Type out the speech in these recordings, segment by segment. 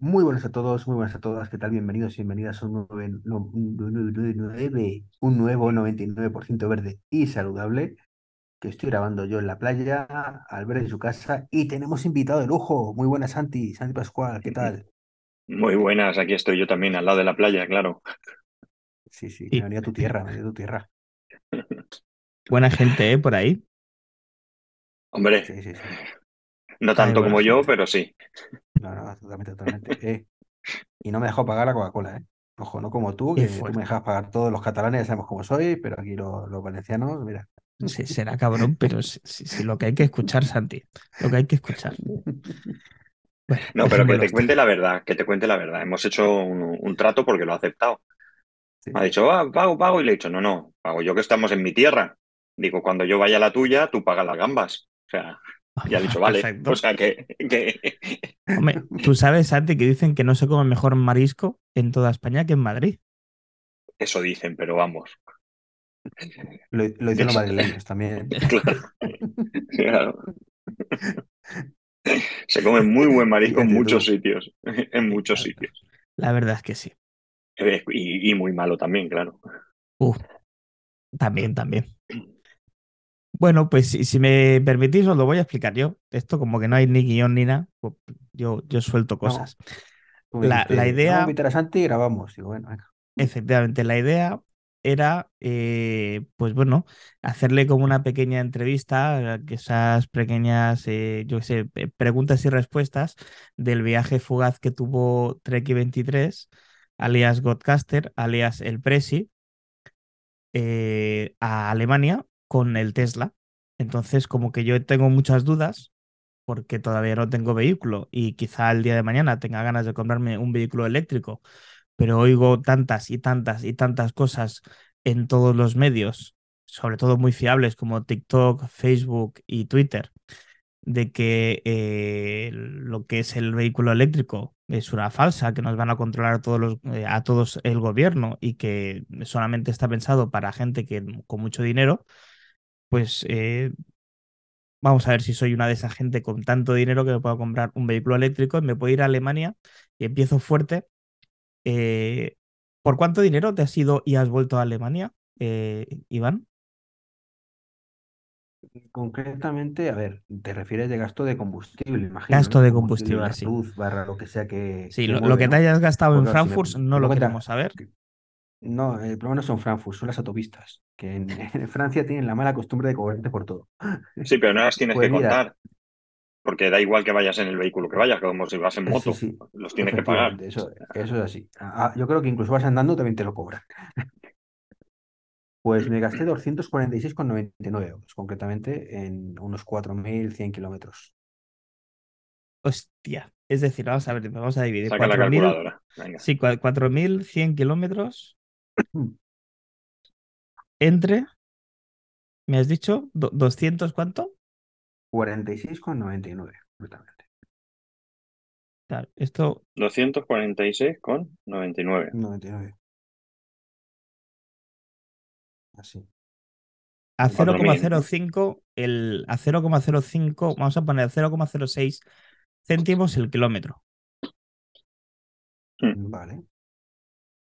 Muy buenas a todos, muy buenas a todas. ¿Qué tal? Bienvenidos y bienvenidas a un nuevo, no- un nueve- nueve- un nuevo 99% verde y saludable que estoy grabando yo en la playa, Albert en su casa y tenemos invitado de lujo. Muy buenas, Santi, Santi Pascual, ¿qué tal? Muy buenas, aquí estoy yo también, al lado de la playa, claro. Sí, sí, me venía a tu tierra, me venía a tu tierra. Buena gente, ¿eh? Por ahí. Hombre, Sí, sí, sí. no tanto como yo, pero sí. No, no, totalmente, totalmente. Eh, y no me dejó pagar la Coca-Cola, ¿eh? Ojo, no como tú, que tú me dejas pagar todos los catalanes, ya sabemos cómo soy, pero aquí los, los valencianos, mira. Sí, será cabrón, pero si, si- si lo que hay que escuchar, Santi. Lo que hay que escuchar. Bueno, No, pero que te cuente la verdad, que te cuente la verdad. Hemos hecho un, un trato porque lo ha aceptado. Sí, Me ha sí. dicho, ah, pago, pago, y le he dicho, no, no, pago yo que estamos en mi tierra. Digo, cuando yo vaya a la tuya, tú pagas las gambas. O sea, y ha dicho, vale. Perfecto. O sea que, que... Hombre, tú sabes, Santi, que dicen que no se come mejor marisco en toda España que en Madrid. Eso dicen, pero vamos. Lo, lo dicen los madrileños también. Claro, claro. Se come muy buen marisco en muchos sitios, en muchos sitios. la verdad es que sí. Eh, Y, y muy malo también, claro. Uh, también, también. Bueno, pues si, si me permitís, os lo voy a explicar yo. Esto como que no hay ni guion ni nada, pues yo, yo suelto No, cosas. me La, la dijiste, vamos a idea, invitar a Santi y grabamos. Digo, bueno, venga. efectivamente, la idea era, eh, pues bueno, hacerle como una pequeña entrevista, eh, esas pequeñas, eh, yo qué sé, preguntas y respuestas del viaje fugaz que tuvo Treki 23, alias Godcaster, alias El Presi, eh, a Alemania con el Tesla. Entonces, como que yo tengo muchas dudas, porque todavía no tengo vehículo y quizá el día de mañana tenga ganas de comprarme un vehículo eléctrico, pero oigo tantas y tantas y tantas cosas en todos los medios, sobre todo muy fiables como TikTok, Facebook y Twitter, de que eh, lo que es el vehículo eléctrico es una falsa, que nos van a controlar a todos, los, eh, a todos el gobierno y que solamente está pensado para gente que con mucho dinero, pues eh, vamos a ver si soy una de esa gente con tanto dinero que me puedo comprar un vehículo eléctrico y me puedo ir a Alemania y empiezo fuerte. Eh, ¿por cuánto dinero te has ido y has vuelto a Alemania, eh, Iván? Concretamente, a ver, te refieres de gasto de combustible, imagino, Gasto de Combustible combustible, barra sí. luz, barra lo que sea que, Sí, que lo, que te hayas gastado en claro, si me, Frankfurt no lo queremos saber. que- no, el problema no son Frankfurt, son las autopistas, que en, en Francia tienen la mala costumbre de cobrarte por todo. Sí, pero no las tienes Pues que mira, contar, porque da igual que vayas en el vehículo que vayas, como si vas en sí, moto, sí, los tienes que pagar. efectivamente, eso, eso es así. Ah, yo creo que incluso vas andando también te lo cobran. Pues me gasté 246,99 euros, concretamente en unos 4.100 kilómetros. Hostia. Es decir, vamos a ver, vamos a dividir. Saca la 4.000, calculadora. Venga. sí, cua- 4.100 kilómetros entre, ¿me has dicho? Do- ¿200 cuánto? 46,99, concretamente. Claro, esto 246,99. 99, así. a 99. 0,05, el, a 0,05, vamos a poner 0,06 céntimos el kilómetro. Hmm. Vale.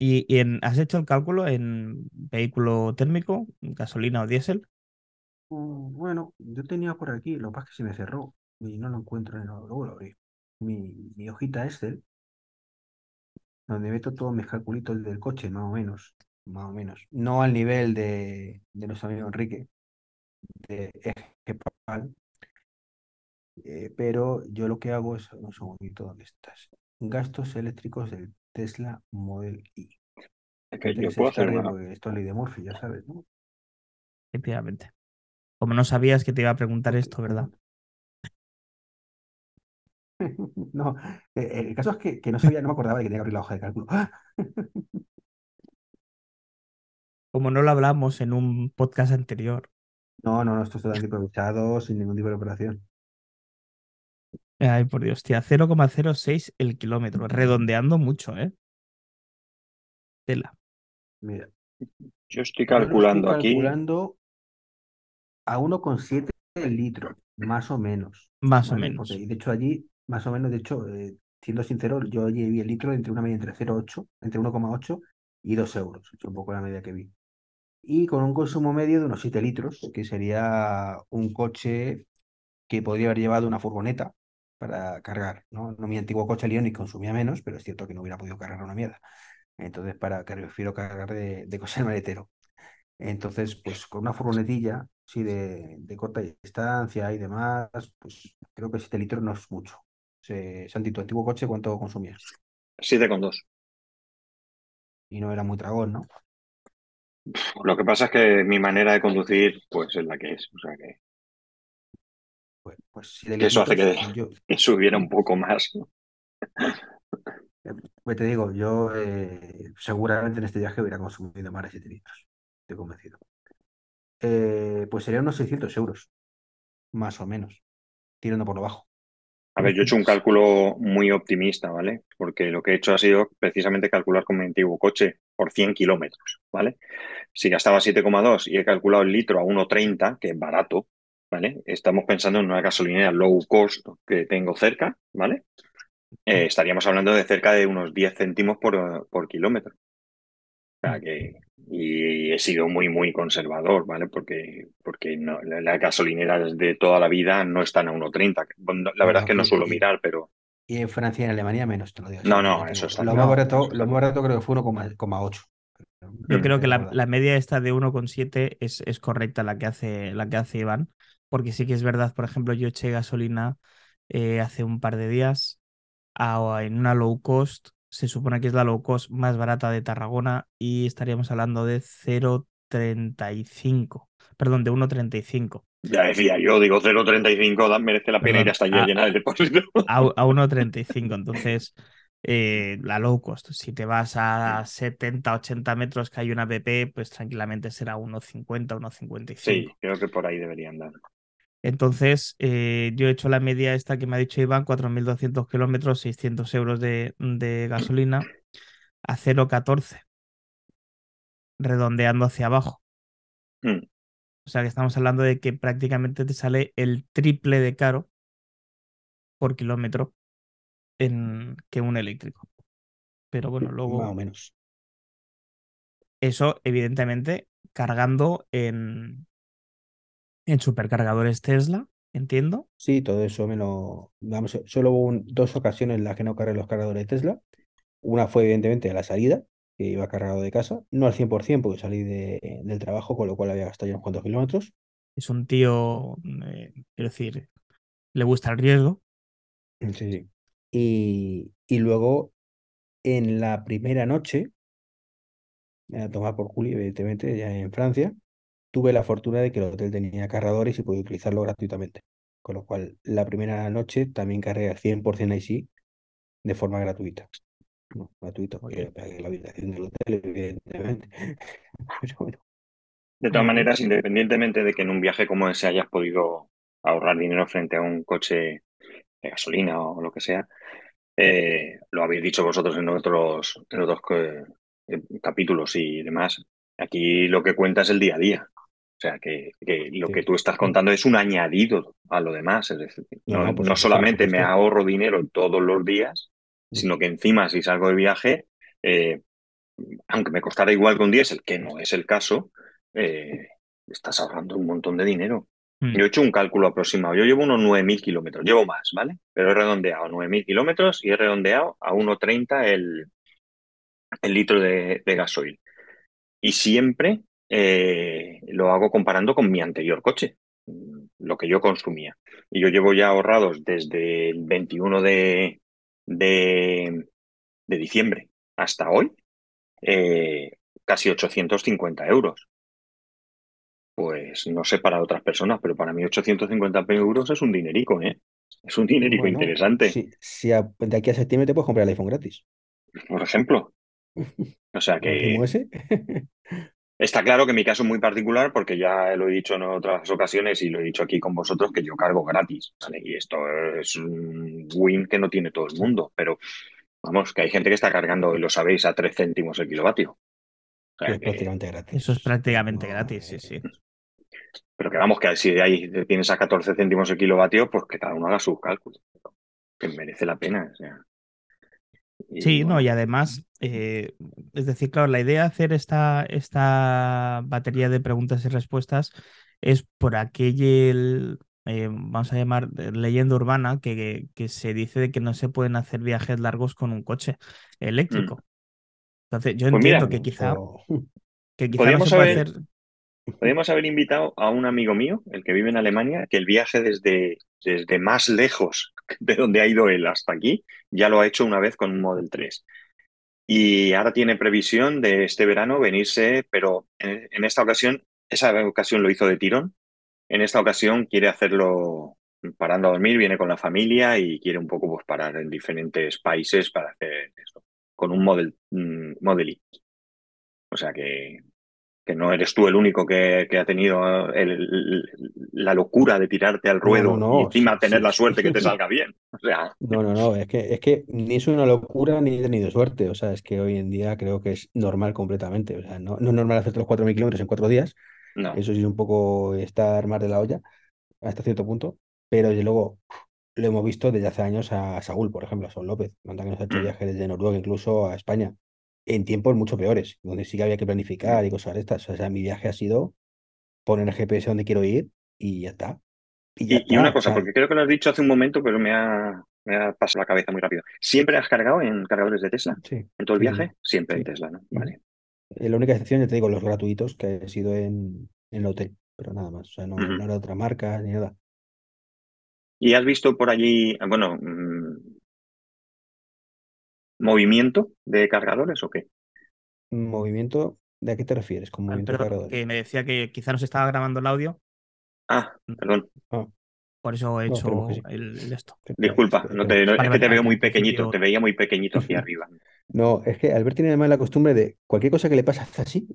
¿Y, has hecho el cálculo en vehículo térmico, gasolina o diésel? Mm, Bueno, yo tenía por aquí, lo que es que se me cerró y no lo encuentro, en el- luego lo abrí. Mi, mi hojita Excel, donde meto todos mis calculitos del coche, más o menos, más o menos. No al nivel de, de nuestro amigo Enrique, de Eje Pal, eh, pero yo lo que hago es, un segundito, ¿dónde estás? Gastos eléctricos del Tesla Model Y. Es que yo puedo hacer una. esto es ley de Murphy, ya sabes, ¿no? Efectivamente. Como no sabías que te iba a preguntar esto, ¿verdad? No, eh, el caso es que, que no sabía, no me acordaba de que tenía que abrir la hoja de cálculo. Como no lo hablamos en un podcast anterior. No, no, no, esto es totalmente improvisado, sin ningún tipo de operación. Ay, por Dios, tía, 0,06 el kilómetro, redondeando mucho, ¿eh? Tela. Mira, Yo estoy yo lo estoy calculando aquí. calculando a 1,7 el litro, más o menos, Más o menos. Porque de hecho allí, más o menos, de hecho, eh, siendo sincero, yo allí vi el litro entre una media entre 0,8, entre 1,8 y 2 euros. Es un poco la media que vi. Y con un consumo medio de unos 7 litros, que sería un coche que podría haber llevado una furgoneta para cargar, ¿no? No mi antiguo coche León consumía menos, pero es cierto que no hubiera podido cargar una mierda. Entonces, para que prefiero cargar de, de cosas maletero. Entonces, pues con una furgonetilla, sí, de, de, corta distancia y demás, pues creo que 7 litros no es mucho. Santi, tu antiguo coche, ¿cuánto consumías? 7,2. Y no era muy tragón, ¿no? Lo que pasa es que mi manera de conducir, pues es la que es. O sea que. Pues, pues que eso hace que, yo... que, subiera un poco más. Pues te digo, yo eh, seguramente en este viaje hubiera consumido más de 7 litros. Estoy convencido. Eh, pues serían unos 600 euros, más o menos, tirando por lo bajo. A ver, yo he hecho un cálculo muy optimista, ¿vale? Porque lo que he hecho ha sido precisamente calcular con mi antiguo coche por 100 kilómetros, ¿vale? Si gastaba 7,2 y he calculado el litro a 1,30, que es barato, ¿vale? Estamos pensando en una gasolinera low cost que tengo cerca, ¿vale? Eh, estaríamos hablando de cerca de unos 10 céntimos por, por kilómetro. O sea que, y he sido muy, muy conservador, ¿vale? Porque, porque no, las gasolineras de toda la vida no están a 1,30. La verdad es que no suelo mirar, pero... Y en Francia y en Alemania menos, te lo digo. No, no, eso está Lo más barato, lo más barato creo que fue 1,8. Yo creo que la, la, media esta de 1,7 es, es correcta la que, hace, la que hace Iván, porque sí que es verdad, por ejemplo, yo eché gasolina eh, hace un par de días a, en una low cost se supone que es la low cost más barata de Tarragona y estaríamos hablando de 0,35, perdón, de 1,35. Ya decía, yo digo 0,35 merece la pena ir hasta allí a, llenar el depósito. A, a 1,35, entonces eh, la low cost, si te vas a 70, 80 metros que hay una BP, pues tranquilamente será 1,50, 1,55. Sí, creo que por ahí deberían dar. Entonces, eh, yo he hecho la media esta que me ha dicho Iván, 4.200 kilómetros, 600 euros de, gasolina a 0,14, redondeando hacia abajo. Hmm. O sea que estamos hablando de que prácticamente te sale el triple de caro por kilómetro en, que un eléctrico. Pero bueno, luego... Más o menos. Eso, evidentemente, cargando en, en supercargadores Tesla, entiendo. Sí, todo eso me lo. Vamos, solo hubo dos ocasiones en las que no cargué los cargadores Tesla. Una fue, evidentemente, a la salida, que iba cargado de casa. No al 100% porque salí de, del trabajo, con lo cual había gastado ya unos cuantos kilómetros. Es un tío, eh, quiero decir, le gusta el riesgo. Sí, sí. Y, y luego, en la primera noche, a tomar por Juli, evidentemente, ya en Francia, tuve la fortuna de que el hotel tenía cargadores y podía utilizarlo gratuitamente. Con lo cual, la primera noche también cargué al 100% IC de forma gratuita. No, gratuito, porque la habitación del hotel, evidentemente. De todas maneras, independientemente de que en un viaje como ese hayas podido ahorrar dinero frente a un coche de gasolina o lo que sea, eh, lo habéis dicho vosotros en otros, en otros eh, capítulos y demás. Aquí lo que cuenta es el día a día. O sea, que, lo que tú estás contando es un añadido a lo demás. Es decir, no, no, solamente me ahorro dinero todos los días, sino que encima si salgo de viaje, eh, aunque me costara igual que un diésel, que no es el caso, eh, estás ahorrando un montón de dinero. Mm. Yo he hecho un cálculo aproximado. Yo llevo unos 9.000 kilómetros, llevo más, ¿vale? Pero he redondeado 9.000 kilómetros y he redondeado a 1.30 el, el litro de, de gasoil. Y siempre eh, lo hago comparando con mi anterior coche, lo que yo consumía. Y yo llevo ya ahorrados desde el 21 de, de, diciembre hasta hoy eh, casi 850 euros. Pues no sé para otras personas, pero para mí 850 euros es un dinerico, ¿eh? Es un dinerico interesante. Si, de aquí a septiembre te puedes comprar el iPhone gratis. Por ejemplo. O sea que. Está claro que mi caso es muy particular porque ya lo he dicho en otras ocasiones y lo he dicho aquí con vosotros que yo cargo gratis. Y esto es un win que no tiene todo el mundo, pero vamos, que hay gente que está cargando, y lo sabéis, a 3 céntimos el kilovatio. es prácticamente gratis. Eso es prácticamente gratis, sí, sí. Pero que vamos, que si ahí tienes a 14 céntimos el kilovatio, pues que cada uno haga sus cálculos. Que merece la pena. O sea. Sí, no, y además, eh, es decir, claro, la idea de hacer esta, esta batería de preguntas y respuestas es por aquel, eh, vamos a llamar, eh, leyenda urbana que, que se dice de que no se pueden hacer viajes largos con un coche mm. eléctrico. Entonces, yo Pues mira, entiendo que quizá, Eso- que quizá no podríamos se puede haber- hacer. podríamos haber invitado a un amigo mío, el que vive en Alemania, que el viaje desde, desde más lejos de donde ha ido él hasta aquí, ya lo ha hecho una vez con un Model 3. Y ahora tiene previsión de este verano venirse, pero en, esta ocasión, esa ocasión lo hizo de tirón. En esta ocasión quiere hacerlo parando a dormir, viene con la familia y quiere un poco pues, parar en diferentes países para hacer eso, con un Model, mm, Model Y. O sea que, que no eres tú el único que, que ha tenido el- la locura de tirarte al ruedo no, no, y encima tener sí. la suerte que te salga bien. O sea, No, no, no, es que, es que ni es una locura ni he tenido suerte. O sea, es que hoy en día creo que es normal completamente. O sea, no, es normal hacerte los 4.000 kilómetros en cuatro días. Eso sí es un poco estar más de la olla hasta cierto punto. Pero desde luego lo hemos visto desde hace años a Saúl, por ejemplo, a Saúl López. Que nos ha hecho Mm. viajes desde Noruega incluso a España. En tiempos mucho peores, donde sí que había que planificar y cosas de estas. O sea, mi viaje ha sido poner el GPS donde quiero ir y ya está. Y ya Y, y está. una O cosa, sea, porque creo que lo has dicho hace un momento, pero me ha, me ha pasado la cabeza muy rápido. ¿Siempre has cargado en cargadores de Tesla? sí, ¿En todo el sí, viaje? Siempre en. Tesla, ¿no? Ujú. Vale. Eh, La única excepción, ya te digo, los gratuitos, que he sido en, en el hotel, pero nada más. O sea, no era otra marca ni nada. ¿Y has visto por allí, bueno, mm, movimiento de cargadores o qué? Movimiento, ¿de a qué te refieres con Ah, movimiento de cargadores? que me decía que quizá no se estaba grabando el audio, Ah, perdón, por eso he hecho esperemos que sí. el, el esto. Disculpa, no te, no- Vale, es que vale, te veo muy pequeñito, te veía muy pequeñito hacia arriba. No, es que Albert tiene además la costumbre de cualquier cosa que le pasa hace así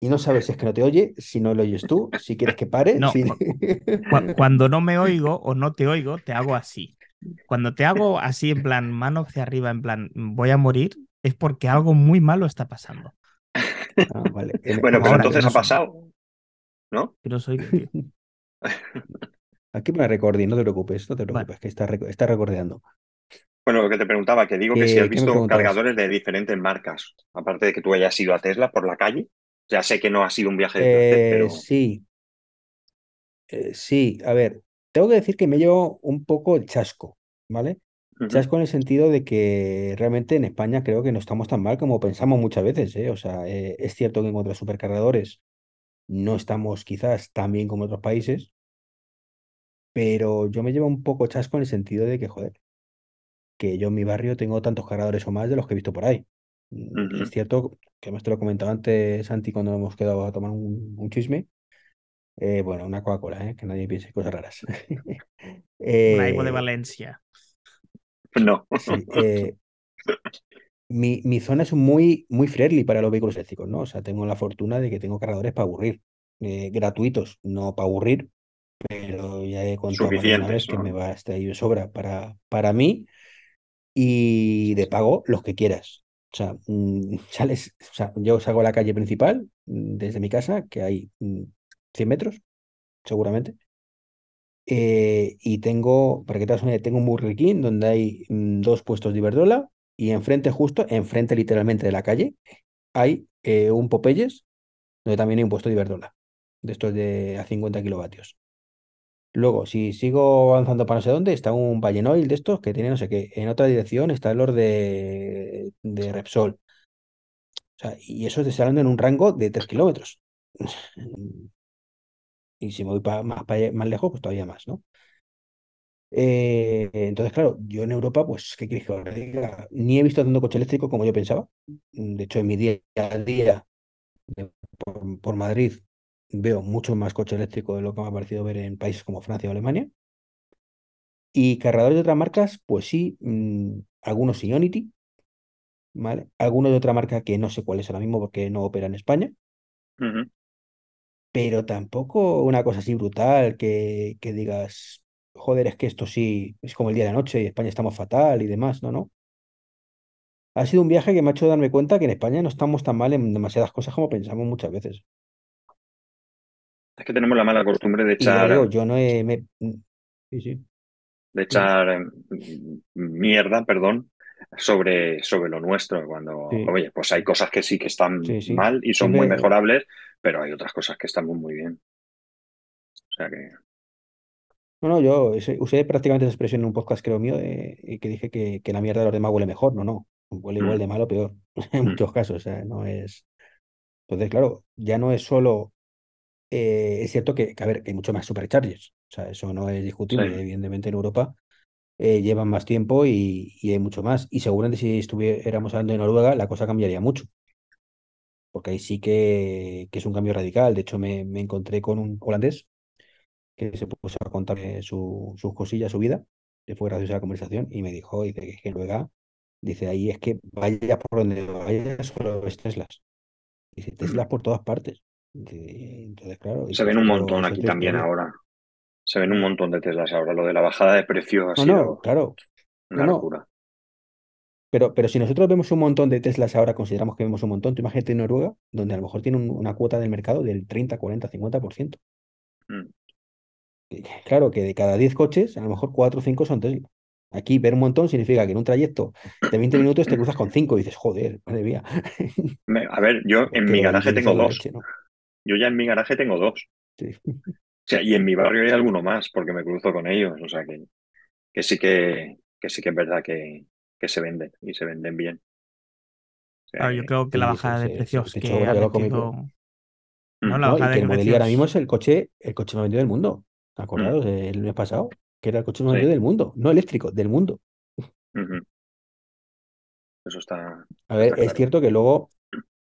y no sabes si es que no te oye, si no lo oyes tú, si quieres que pare. No, si- cu- Cu- Cuando no me oigo o no te oigo, te hago así. Cuando te hago así, en plan, mano hacia arriba, en plan, voy a morir, es porque algo muy malo está pasando. Ah, vale. Bueno, en- pero ahora, entonces no ha pasado, ¿no? Pero soy. Aquí pone recording, no te preocupes, no te Vale. preocupes, que está, está recordeando. Bueno, lo que te preguntaba, que digo que si Eh, has ¿qué me visto cargadores de diferentes marcas, aparte de que tú hayas ido a Tesla por la calle, ya sé que no ha sido un viaje de placer, Eh, pero sí, Eh, sí, a ver, tengo que decir que me llevo un poco el chasco, ¿vale? Chasco en el sentido de que realmente en España creo que no estamos tan mal como pensamos muchas veces, ¿eh? O sea, eh, es cierto que en cuanto a supercargadores no estamos quizás tan bien como otros países, pero yo me llevo un poco chasco en el sentido de que, joder, que yo en mi barrio tengo tantos cargadores o más de los que he visto por ahí. Mm. Es cierto que me te lo he comentado antes, Santi, cuando hemos quedado a tomar un, un chisme. Eh, bueno, una Coca-Cola, ¿eh? Que nadie piense cosas raras. Una Evo de Eh, Valencia. No. Sí, eh, mi, mi zona es muy, muy friendly para los vehículos eléctricos, ¿no? O sea, tengo la fortuna de que tengo cargadores para aburrir, eh, gratuitos, no para aburrir, pero ya he contado una vez que ¿no? me va a estar ahí de sobra para, para mí y de pago los que quieras. O sea, mm, sales, o sea, yo salgo a la calle principal desde mi casa, que hay mm, 100 metros, seguramente. Eh, y tengo, para que te una idea, tengo un Burger donde hay mm, dos puestos de Iberdrola y enfrente, justo, enfrente literalmente de la calle, hay eh, un Popeyes donde también hay un puesto de Iberdrola, de estos de a 50 kilovatios. Luego, si sigo avanzando para no sé dónde, está un Vallenoil de estos que tiene no sé qué. En otra dirección está el de, de Repsol. Y eso te está hablando en un rango de 3 kilómetros. Y si me voy más, más lejos, pues todavía más, ¿no? Eh, entonces, claro, yo en Europa, pues, ¿qué quieres que os diga? Ni he visto tanto coche eléctrico como yo pensaba. De hecho, en mi día a día por, Madrid veo mucho más coche eléctrico de lo que me ha parecido ver en países como Francia o Alemania. Y cargadores de otras marcas, pues sí, mm, algunos Ionity, ¿vale? Algunos de otra marca que no sé cuál es ahora mismo porque no opera en España, Ujú. Pero tampoco una cosa así brutal que, que digas, joder, es que esto sí es como el día de la noche y España estamos fatal y demás, no, no. Ha sido un viaje que me ha hecho darme cuenta que en España no estamos tan mal en demasiadas cosas como pensamos muchas veces. Es que tenemos la mala costumbre de echar, digo, yo no he... me- Sí, sí. de echar eh, mierda, perdón, sobre, sobre lo nuestro. Cuando, oye, pues hay cosas que sí que están mal y son Siempre- muy mejorables, pero hay otras cosas que están muy, muy bien. O sea que, No, no, yo usé prácticamente esa expresión en un podcast, creo mío, de- y que dije que, que la mierda de los demás huele mejor. No, no. Huele igual Mm. de mal o peor, en Mm. muchos casos. O sea, no es. Entonces, claro, ya no es solo. eh, es cierto que, que, a ver, que hay mucho más superchargers. O sea, eso no es discutible. Sí. Evidentemente en Europa eh, llevan más tiempo y, y hay mucho más. Y seguramente si estuviéramos hablando de Noruega, la cosa cambiaría mucho. Porque ahí sí que, que es un cambio radical. De hecho, me, me encontré con un holandés que se puso a contarme su, sus cosillas, su vida, que fue graciosa la conversación, y me dijo, dice que, es que Noruega, dice, ahí es que vaya por donde vaya, solo ves Teslas. Dice, Teslas por todas partes. Dice, entonces, claro. se ven un "Pero montón aquí también historia". ahora. Se ven un montón de Teslas ahora. Lo de la bajada de precios ha No, sido no, claro. una no. locura. Pero, pero si nosotros vemos un montón de Teslas ahora, consideramos que vemos un montón, tú imagínate en Noruega, donde a lo mejor tiene un- una cuota del mercado del 30, 40, 50%. Mm. Y Claro que de cada 10 coches, a lo mejor 4 o 5 son Tesla. Aquí ver un montón significa que en un trayecto de 20 minutos te cruzas con 5 y dices, joder, madre mía. A ver, yo en mi garaje tengo dos. leche, ¿no? Yo ya en mi garaje tengo dos. Sí. O sea, y en mi barrio hay alguno más, porque me cruzo con ellos. O sea que, que sí que, que sí que es verdad que, que se venden y se venden bien. O sea Claro, yo creo que la bajada sí, de sí, precios de que hecho, ha metido. No, Mm. la No, y bajada que el de Y ahora precios. mismo es el coche, el coche más vendido del mundo. ¿Acordados? El mes pasado, que era el coche más Sí. vendido del mundo. No eléctrico, del mundo. Eso está. A ver, Está es claro. cierto que luego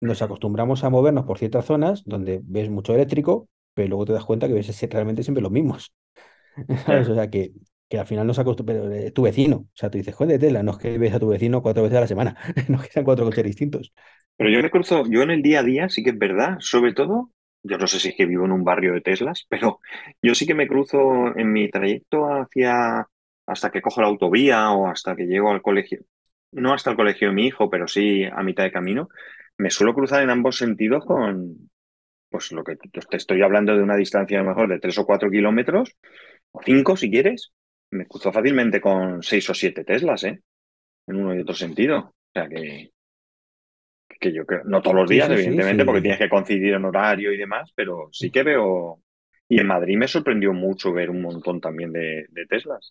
nos acostumbramos a movernos por ciertas zonas donde ves mucho eléctrico, pero luego te das cuenta que ves realmente siempre los mismos. ¿Sabes? O sea, que, que al final nos acostumbramos. Tu vecino. O sea, tú dices, joder, Tesla, no es que ves a tu vecino cuatro veces a la semana. No es que sean cuatro coches distintos. Pero yo me cruzo, yo en el día a día sí que es verdad, sobre todo, yo no sé si es que vivo en un barrio de Teslas, pero yo sí que me cruzo en mi trayecto hacia, hasta que cojo la autovía o hasta que llego al colegio, no hasta el colegio de mi hijo, pero sí a mitad de camino, me suelo cruzar en ambos sentidos con, pues lo que te estoy hablando de una distancia a lo mejor de tres o cuatro kilómetros, o cinco si quieres, me cruzo fácilmente con seis o siete Teslas, ¿eh? En uno y otro sentido. O sea que, que yo creo, no todos los Sí, días, sí, sí, evidentemente, porque tienes que coincidir en horario y demás, pero sí que veo. Y en Madrid me sorprendió mucho ver un montón también de, de Teslas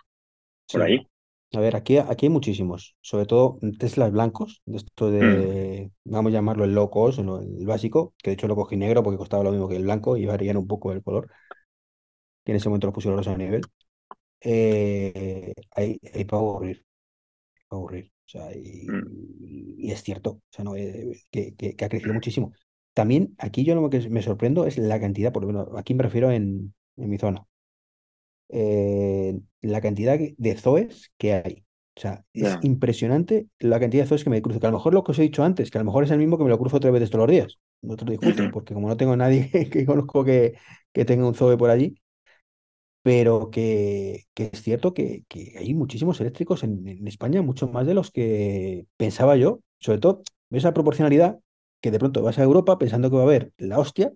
por ahí. A ver, aquí, aquí hay muchísimos, sobre todo Teslas blancos, de esto Mm. de, vamos a llamarlo el low cost, el básico, que de hecho lo cogí negro porque costaba lo mismo que el blanco y varían un poco el color, que en ese momento lo pusieron rosa a nivel. Eh, hay, hay para aburrir, para aburrir. O sea, y, Mm. y es cierto, o sea, no, eh, que, que- que ha crecido muchísimo. También aquí yo lo que me sorprendo es la cantidad, por lo menos aquí me refiero en, en mi zona eh, la cantidad de zoes que hay. O sea, es impresionante la cantidad de zoes que me cruzo. Que a lo mejor lo que os he dicho antes, que a lo mejor es el mismo que me lo cruzo tres veces todos los días. No te lo discuto, porque como no tengo nadie que conozco que, que tenga un zoe por allí, pero que, que es cierto que, que hay muchísimos eléctricos en, en España, mucho más de los que pensaba yo. Sobre todo, ves la proporcionalidad que de pronto vas a Europa pensando que va a haber la hostia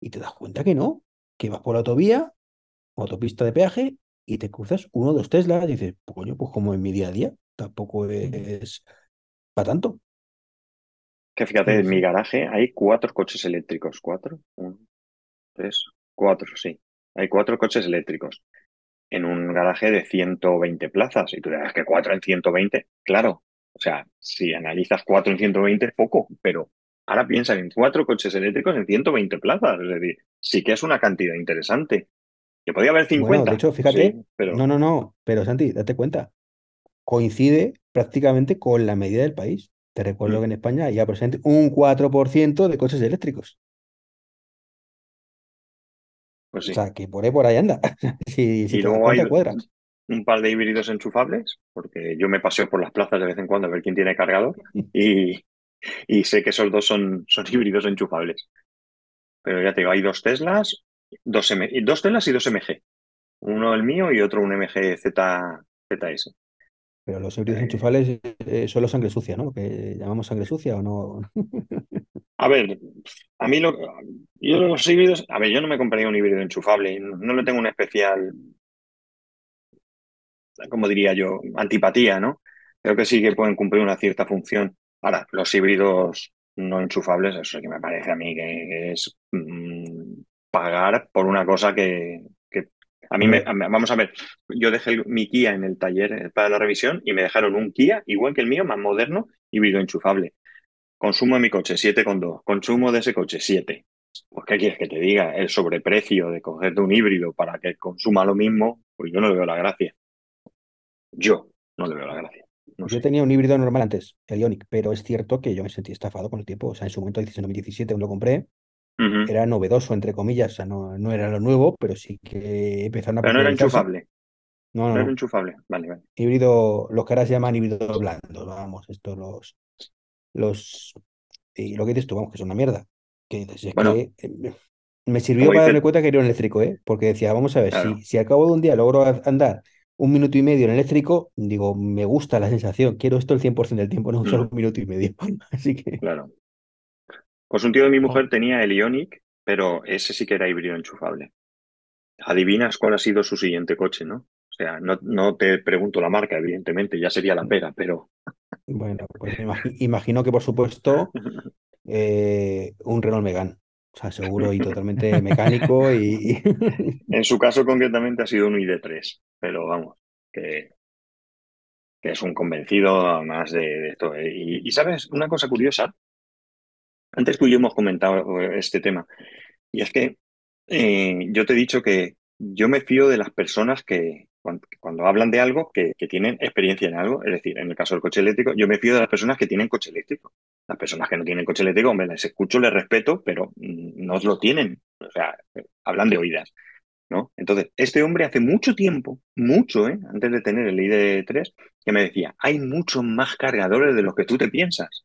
y te das cuenta que no, que vas por la autovía autopista de peaje y te cruzas uno o dos Teslas y dices, pues coño, pues como en mi día a día, tampoco es para tanto. Que fíjate, en mi garaje hay cuatro coches eléctricos. ¿Cuatro? Uno, tres, cuatro, sí. Hay cuatro coches eléctricos en un garaje de 120 plazas. Y tú dirás que cuatro en 120, claro. O sea, si analizas cuatro en 120 es poco, pero ahora piensa en cuatro coches eléctricos en 120 plazas. Es decir, sí que es una cantidad interesante. Que podía haber 50. Bueno, de hecho, fíjate, sí, pero no, no, no, pero Santi, date cuenta, coincide prácticamente con la medida del país. Te recuerdo Mm. que en España hay aproximadamente un 4% de coches eléctricos. Pues sí. O sea, que por ahí por ahí anda. Si, si Y luego hay cuenta, cuadra. un par de híbridos enchufables, porque yo me paseo por las plazas de vez en cuando a ver quién tiene cargador y, y sé que esos dos son, son híbridos enchufables. Pero ya te digo, hay dos Teslas, dos, M- dos Teslas y dos MG. Uno el mío y otro un MG Z, ZS. Pero los híbridos Eh. enchufables eh, solo sangre sucia, ¿no? Que llamamos sangre sucia o no. A ver, a mí lo, yo los híbridos, a ver, yo no me compraría un híbrido enchufable, no, no le tengo una especial, como diría yo, antipatía, ¿no? Creo que sí que pueden cumplir una cierta función. Ahora, los híbridos no enchufables, eso sí que me parece a mí que es mm, pagar por una cosa que a mí me, vamos a ver, yo dejé mi Kia en el taller eh, para la revisión y me dejaron un Kia igual que el mío, más moderno, híbrido enchufable. Consumo de mi coche 7,2, consumo de ese coche 7. Pues, ¿qué quieres que te diga? El sobreprecio de cogerte un híbrido para que consuma lo mismo, pues yo no le veo la gracia. Yo no le veo la gracia. yo tenía un híbrido normal antes, el Ionic, pero es cierto que yo me sentí estafado con el tiempo. O sea, en su momento, en 2017, cuando era novedoso, entre comillas. O sea, no, no, era lo nuevo, pero sí que empezaron a Pero no era enchufable. No, no, no. era enchufable. Vale, vale. Híbrido, los que ahora se llaman híbridos blandos, vamos, estos los. los y lo que dices tú, vamos, que es una mierda. Que, eh, me sirvió para darme cuenta que era un eléctrico, ¿eh? Porque decía, vamos a ver, si, si al cabo de un día logro andar un minuto y medio en eléctrico, digo, me gusta la sensación, quiero esto el 100% del tiempo, no solo mm. un minuto y medio. Así que. Claro. Pues un tío de mi mujer tenía el Ionic, pero ese sí que era híbrido enchufable. Adivinas cuál ha sido su siguiente coche, ¿no? O sea, no, no te pregunto la marca, evidentemente, ya sería la pera, pero. Bueno, pues imagino que por supuesto eh, un Renault Megane. O sea, seguro y totalmente mecánico y... en su caso concretamente ha sido un ID3, pero vamos, que, que es un convencido más de, esto. Y, sabes, una cosa curiosa, antes tú y yo hemos comentado este tema, y es que eh, yo te he dicho que yo me fío de las personas que cuando, hablan de algo que, tienen experiencia en algo, es decir, en el caso del coche eléctrico, yo me fío de las personas que tienen coche eléctrico. Las personas que no tienen coche eléctrico, hombre, les escucho, les respeto, pero no lo tienen. O sea, hablan de oídas. ¿no? Entonces, este hombre hace mucho tiempo, mucho, ¿eh? antes de tener el ID3, que me decía, hay muchos más cargadores de los que tú te piensas.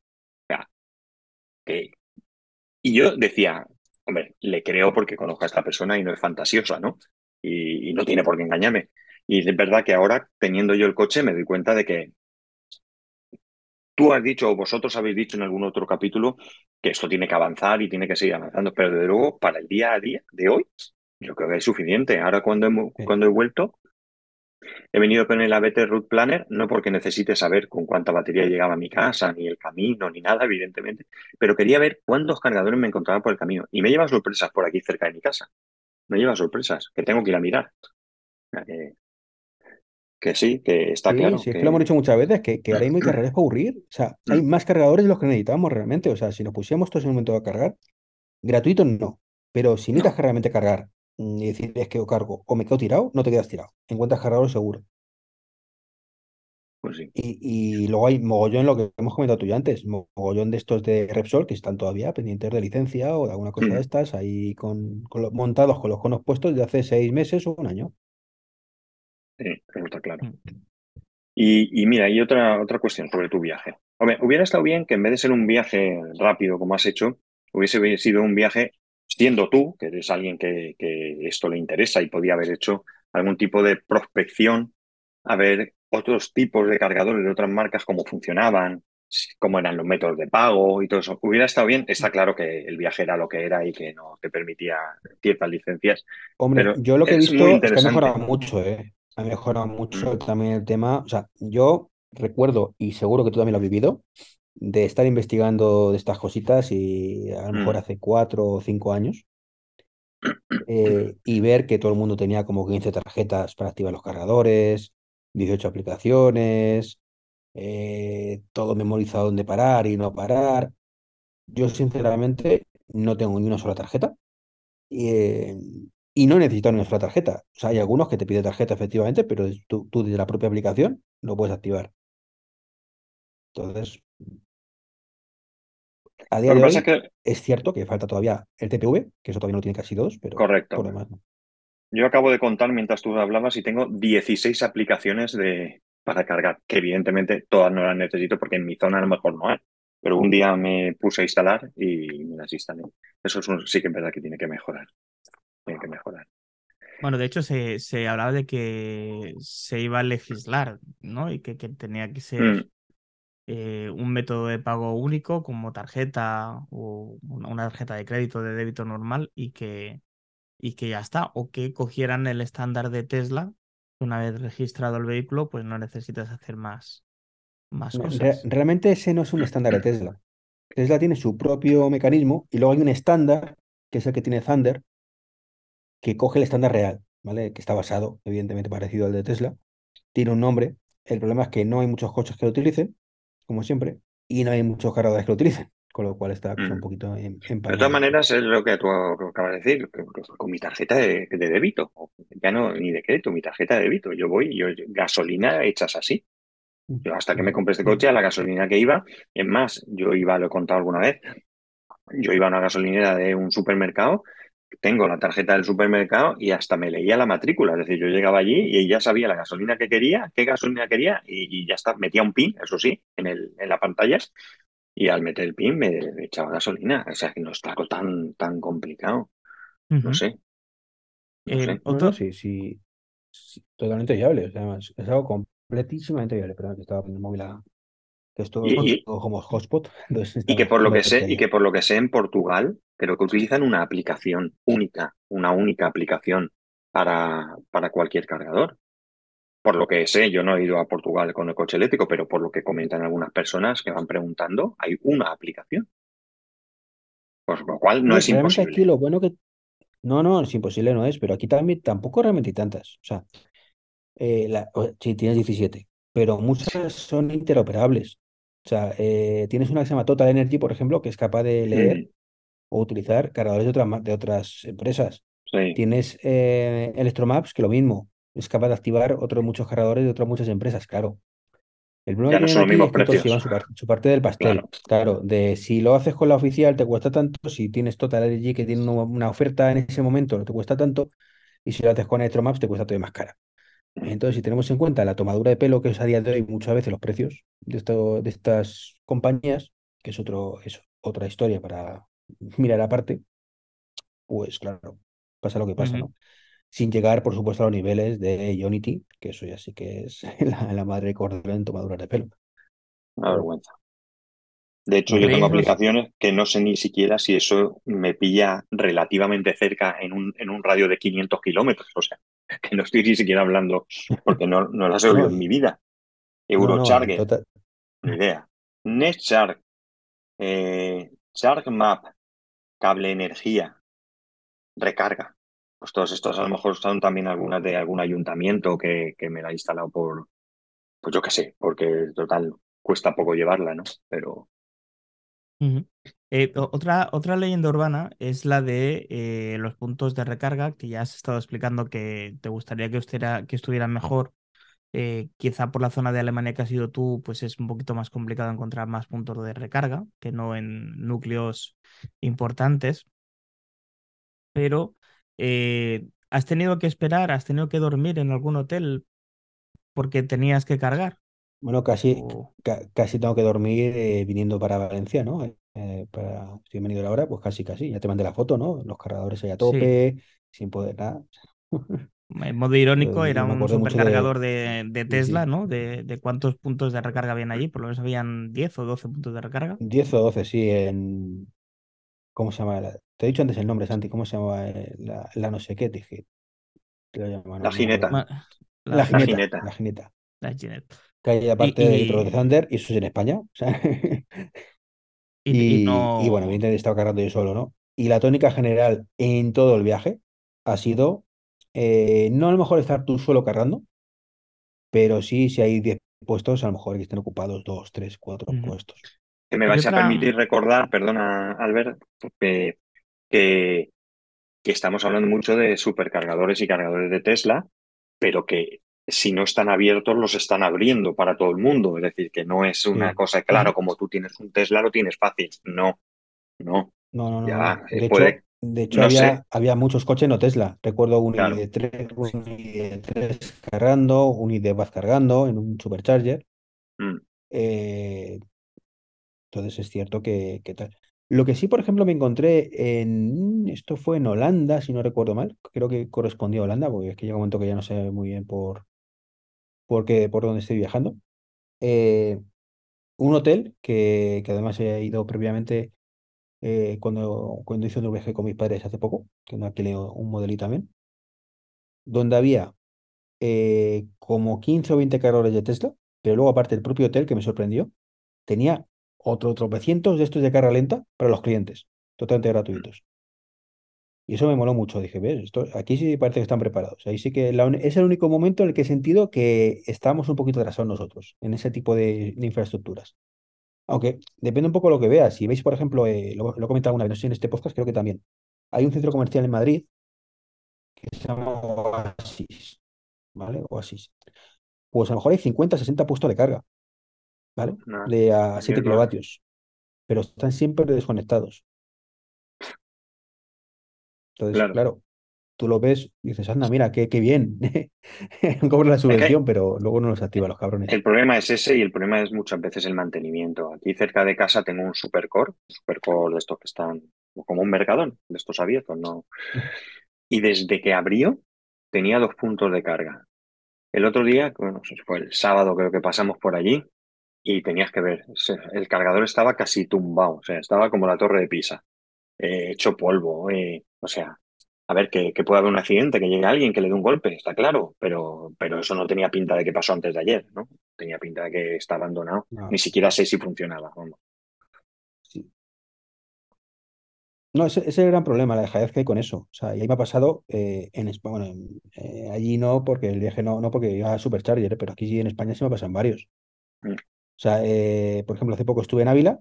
Y yo decía, hombre, le creo porque conozco a esta persona y no es fantasiosa, ¿no? Y, y no tiene por qué engañarme. Y es verdad que ahora, teniendo yo el coche, me doy cuenta de que Tú has dicho, o vosotros habéis dicho en algún otro capítulo, que esto tiene que avanzar y tiene que seguir avanzando, pero desde luego, para el día a día de hoy, yo creo que es suficiente. Ahora, cuando he, cuando he vuelto, he venido con el ABT Route Planner, no porque necesite saber con cuánta batería llegaba a mi casa, ni el camino, ni nada, evidentemente, pero quería ver cuántos cargadores me encontraba por el camino. Y me lleva sorpresas por aquí cerca de mi casa. Me lleva sorpresas, que tengo que ir a mirar. Que sí, que está claro. Sí, es que lo hemos dicho muchas veces, que, que ahora hay muy cargadores para aburrir. O sea, hay mm. más cargadores de los que necesitamos realmente. O sea, si nos pusiéramos todos en un momento a cargar, gratuito no. Pero si necesitas realmente cargar y decir es que yo cargo o me quedo tirado, no te quedas tirado. Encuentras cargador seguro. Pues sí. Y, y, luego hay mogollón, lo que hemos comentado tú ya antes, mogollón de estos de Repsol que están todavía pendientes de licencia o de alguna cosa de mm. estas, ahí con, con los, montados con los conos puestos de hace seis meses o un año. Sí, está claro. Mm. Y, mira, y otra, otra cuestión sobre tu viaje. Hombre, hubiera estado bien que en vez de ser un viaje rápido como has hecho, hubiese sido un viaje, siendo tú, que eres alguien que, que esto le interesa y podía haber hecho algún tipo de prospección, a ver otros tipos de cargadores de otras marcas, cómo funcionaban, cómo eran los métodos de pago y todo eso. Hubiera estado bien, está claro que el viaje era lo que era y que no te permitía ciertas licencias. Hombre, yo lo que he visto es que ha mejorado mucho, ¿eh? ha mejorado mucho también el tema. O sea, yo recuerdo, y seguro que tú también lo has vivido, de estar investigando de estas cositas y a lo mejor mm. hace cuatro o cinco años. Eh, y ver que todo el mundo tenía como 15 tarjetas para activar los cargadores, 18 aplicaciones, eh, todo memorizado dónde parar y no parar. Yo sinceramente no tengo ni una sola tarjeta. Y, eh, y no necesitas nuestra tarjeta. O sea, hay algunos que te piden tarjeta efectivamente, pero tú, desde la propia aplicación lo puedes activar. Entonces, a día de hoy es, cierto que falta todavía el TPV, que eso todavía no tiene casi dos, pero Correcto. Yo acabo de contar mientras tú hablabas y tengo 16 aplicaciones de, para cargar, que evidentemente todas no las necesito porque en mi zona a lo mejor no hay. Pero un día me puse a instalar y me las instalé. Eso sí que es verdad que tiene que mejorar tiene que mejorar. Bueno, de hecho se, se hablaba de que se iba a legislar, ¿no? Y que, que tenía que ser mm. Eh, un método de pago único como tarjeta o una tarjeta de crédito de débito normal y que, y que ya está. O que cogieran el estándar de Tesla, una vez registrado el vehículo, pues no necesitas hacer más, más Re- cosas. realmente ese no es un estándar de Tesla. Tesla tiene su propio mecanismo y luego hay un estándar, que es el que tiene Thunder, que coge el estándar real, ¿vale? Que está basado, evidentemente, parecido al de Tesla. Tiene un nombre. El problema es que no hay muchos coches que lo utilicen, como siempre, y no hay muchos cargadores que lo utilicen, con lo cual está un Mm. poquito en, en De todas maneras, es lo que tú acabas de decir, con mi tarjeta de, de débito, ya no ni de crédito, mi tarjeta de débito. Yo voy, yo gasolina hechas así. Yo hasta que me compré este coche, a la gasolina que iba, es más, yo iba, lo he contado alguna vez, yo iba a una gasolinera de un supermercado, tengo la tarjeta del supermercado y hasta me leía la matrícula. Es decir, yo llegaba allí y ya sabía la gasolina que quería, qué gasolina quería y, y ya está. Metía un pin, eso sí, en, el, en la pantalla y al meter el pin me, me echaba gasolina. O sea, que no está algo tan, tan complicado. No sé, no Eh, sé. Otro, no, sí, sí, sí, totalmente viable. O sea, es algo completísimamente viable. Perdón, que estaba poniendo el móvil a... que Y, como hotspot, entonces y que por lo que sé, y que por lo que sé en Portugal, creo que utilizan una aplicación única, una única aplicación para, para cualquier cargador. Por lo que sé, yo no he ido a Portugal con el coche eléctrico, pero por lo que comentan algunas personas que van preguntando, hay una aplicación. Por lo cual no No, es realmente aquí imposible. lo bueno que... No, no, es imposible, no es, pero aquí también tampoco realmente hay tantas. O sea, eh, la, o- sí, tienes 17, pero muchas son interoperables. O sea, eh, tienes una que se llama Total Energy, por ejemplo, que es capaz de leer o utilizar cargadores de otras, de otras empresas. sí, Tienes eh, Electromaps, que lo mismo, es capaz de activar otros muchos cargadores de otras muchas empresas, claro. El problema no son los es que su, par- su parte del pastel. Claro. Claro, de si lo haces con la oficial te cuesta tanto, si tienes Total Energy que tiene una, una oferta en ese momento no te cuesta tanto, y si lo haces con Electromaps te cuesta todavía más cara. Entonces, si tenemos en cuenta la tomadura de pelo que es a día de hoy muchas veces los precios de, esto, de estas compañías, que es otro, es otra historia para mirar aparte, pues claro, pasa lo que pasa. ¿no? Sin llegar, por supuesto, a los niveles de Ionity, que eso ya sí que es la, la madre de cordero en tomaduras de pelo. Una vergüenza. De hecho, yo tengo aplicaciones que no sé ni siquiera si eso me pilla relativamente cerca en un, en un radio de 500 kilómetros. O sea, que no estoy ni siquiera hablando porque no, no las he oído en mi vida. no, no, total, ni idea. Netshark, eh, Shark Map, cable energía, recarga. Pues todos estos a lo mejor son también algunas de algún ayuntamiento que, que me la ha instalado por, pues yo qué sé, porque total cuesta poco llevarla, ¿no? Pero Eh, otra, otra leyenda urbana es la de eh, los puntos de recarga, que ya has estado explicando que te gustaría que estuviera, que estuvieran mejor. Eh, quizá por la zona de Alemania que has ido tú, pues es un poquito más complicado encontrar más puntos de recarga que no en núcleos importantes. Pero ¿has tenido que esperar, has tenido que dormir en algún hotel porque tenías que cargar? Bueno, casi, O... ca- casi tengo que dormir eh, viniendo para Valencia, ¿no? Eh, para, si he venido la hora, pues casi, casi. Ya te mandé la foto, ¿no? Los cargadores ahí a Sí, tope, sin poder nada. En modo irónico, era me un acuerdo mucho de... supercargador de, de Sí, Tesla, sí. ¿no? De, de cuántos puntos de recarga habían allí, por lo menos habían 10 o 12 puntos de recarga. 10 o 12, sí, en... ¿Cómo se llama? la- Te he dicho antes el nombre, Santi. ¿Cómo se llama eh, la, la no sé qué? Te dije, te lo llamo, la no, no me acuerdo. jineta, Ma- La La la Gineta, Gineta, jineta. la Gineta. la Ginet. Que hay Y, aparte de litros de y, Thunder, y eso es en España. o sea, y, y Y, y bueno, no. evidentemente estaba cargando yo solo, ¿no? Y la tónica general en todo el viaje ha sido, eh, no a lo mejor estar tú solo cargando, pero sí, si hay 10 puestos, a lo mejor que estén ocupados 2, 3, 4 Ujú. puestos. Que me Y vais a permitir recordar, perdona, Albert, que, que, que estamos hablando mucho de supercargadores y cargadores de Tesla, pero que si no están abiertos, los están abriendo para todo el mundo. Es decir, que no es una Sí. cosa, claro, como tú tienes un Tesla, lo tienes fácil. No, no, No, no, no, ya no. eh, De puede, hecho, de hecho no había, había muchos coches no Tesla. Recuerdo un claro. ID3, un ID3 cargando, un ID cargando en un supercharger. Mm, Eh, entonces es cierto que, que tal. Lo que sí, por ejemplo, me encontré en, esto fue en Holanda, si no recuerdo mal, creo que correspondía a Holanda, porque es que llega un momento que ya no sé muy bien por, por qué, por dónde estoy viajando. Eh, un hotel que, que además he ido previamente eh, cuando, cuando hice un viaje con mis padres hace poco, que no alquilé un modelito también, donde había eh, como 15 o 20 cargadores de Tesla pero luego aparte el propio hotel que me sorprendió, tenía otro tropecientos de estos de carga lenta para los clientes, totalmente gratuitos. Y eso me moló mucho. Dije, ves, esto, aquí sí parece que están preparados. Ahí sí que es el único momento en el que he sentido que estamos un poquito atrasados nosotros en ese tipo de, infraestructuras. Aunque depende un poco de lo que veas. Si veis, por ejemplo, eh, lo, lo, he comentado alguna vez, en este podcast, creo que también. Hay un centro comercial en Madrid que se llama Oasis, ¿vale? Oasis. Pues a lo mejor hay 50, 60 puestos de carga, ¿vale? de a 7 kilovatios. Pero están siempre desconectados. Entonces, claro. tú lo ves y dices, anda, mira, qué, qué bien. Cobra la subvención, pero luego no los activa los cabrones. El problema es ese y el problema es muchas veces el mantenimiento. Aquí cerca de casa tengo un supercore, un supercore de estos que están como un mercadón, de estos abiertos, ¿no? Y desde que abrió, tenía dos puntos de carga. El otro día, bueno, fue el sábado creo que pasamos por allí y tenías que ver, el cargador estaba casi tumbado, o sea, estaba como la torre de Pisa, eh, hecho polvo, eh, o sea, a ver, que, puede haber un accidente, que llegue alguien que le dé un golpe, está claro, pero, pero eso no tenía pinta de que pasó antes de ayer, ¿no? Tenía pinta de que está abandonado. Ni siquiera sé si funcionaba. Sí. No, ese, es el gran problema, la dejadez que hay con eso. O sea, y ahí me ha pasado eh, en España, bueno, eh, allí no, porque el viaje no, no porque iba a Supercharger, pero aquí sí en España sí me pasan varios. Mm. O sea, eh, por ejemplo, hace poco estuve en Ávila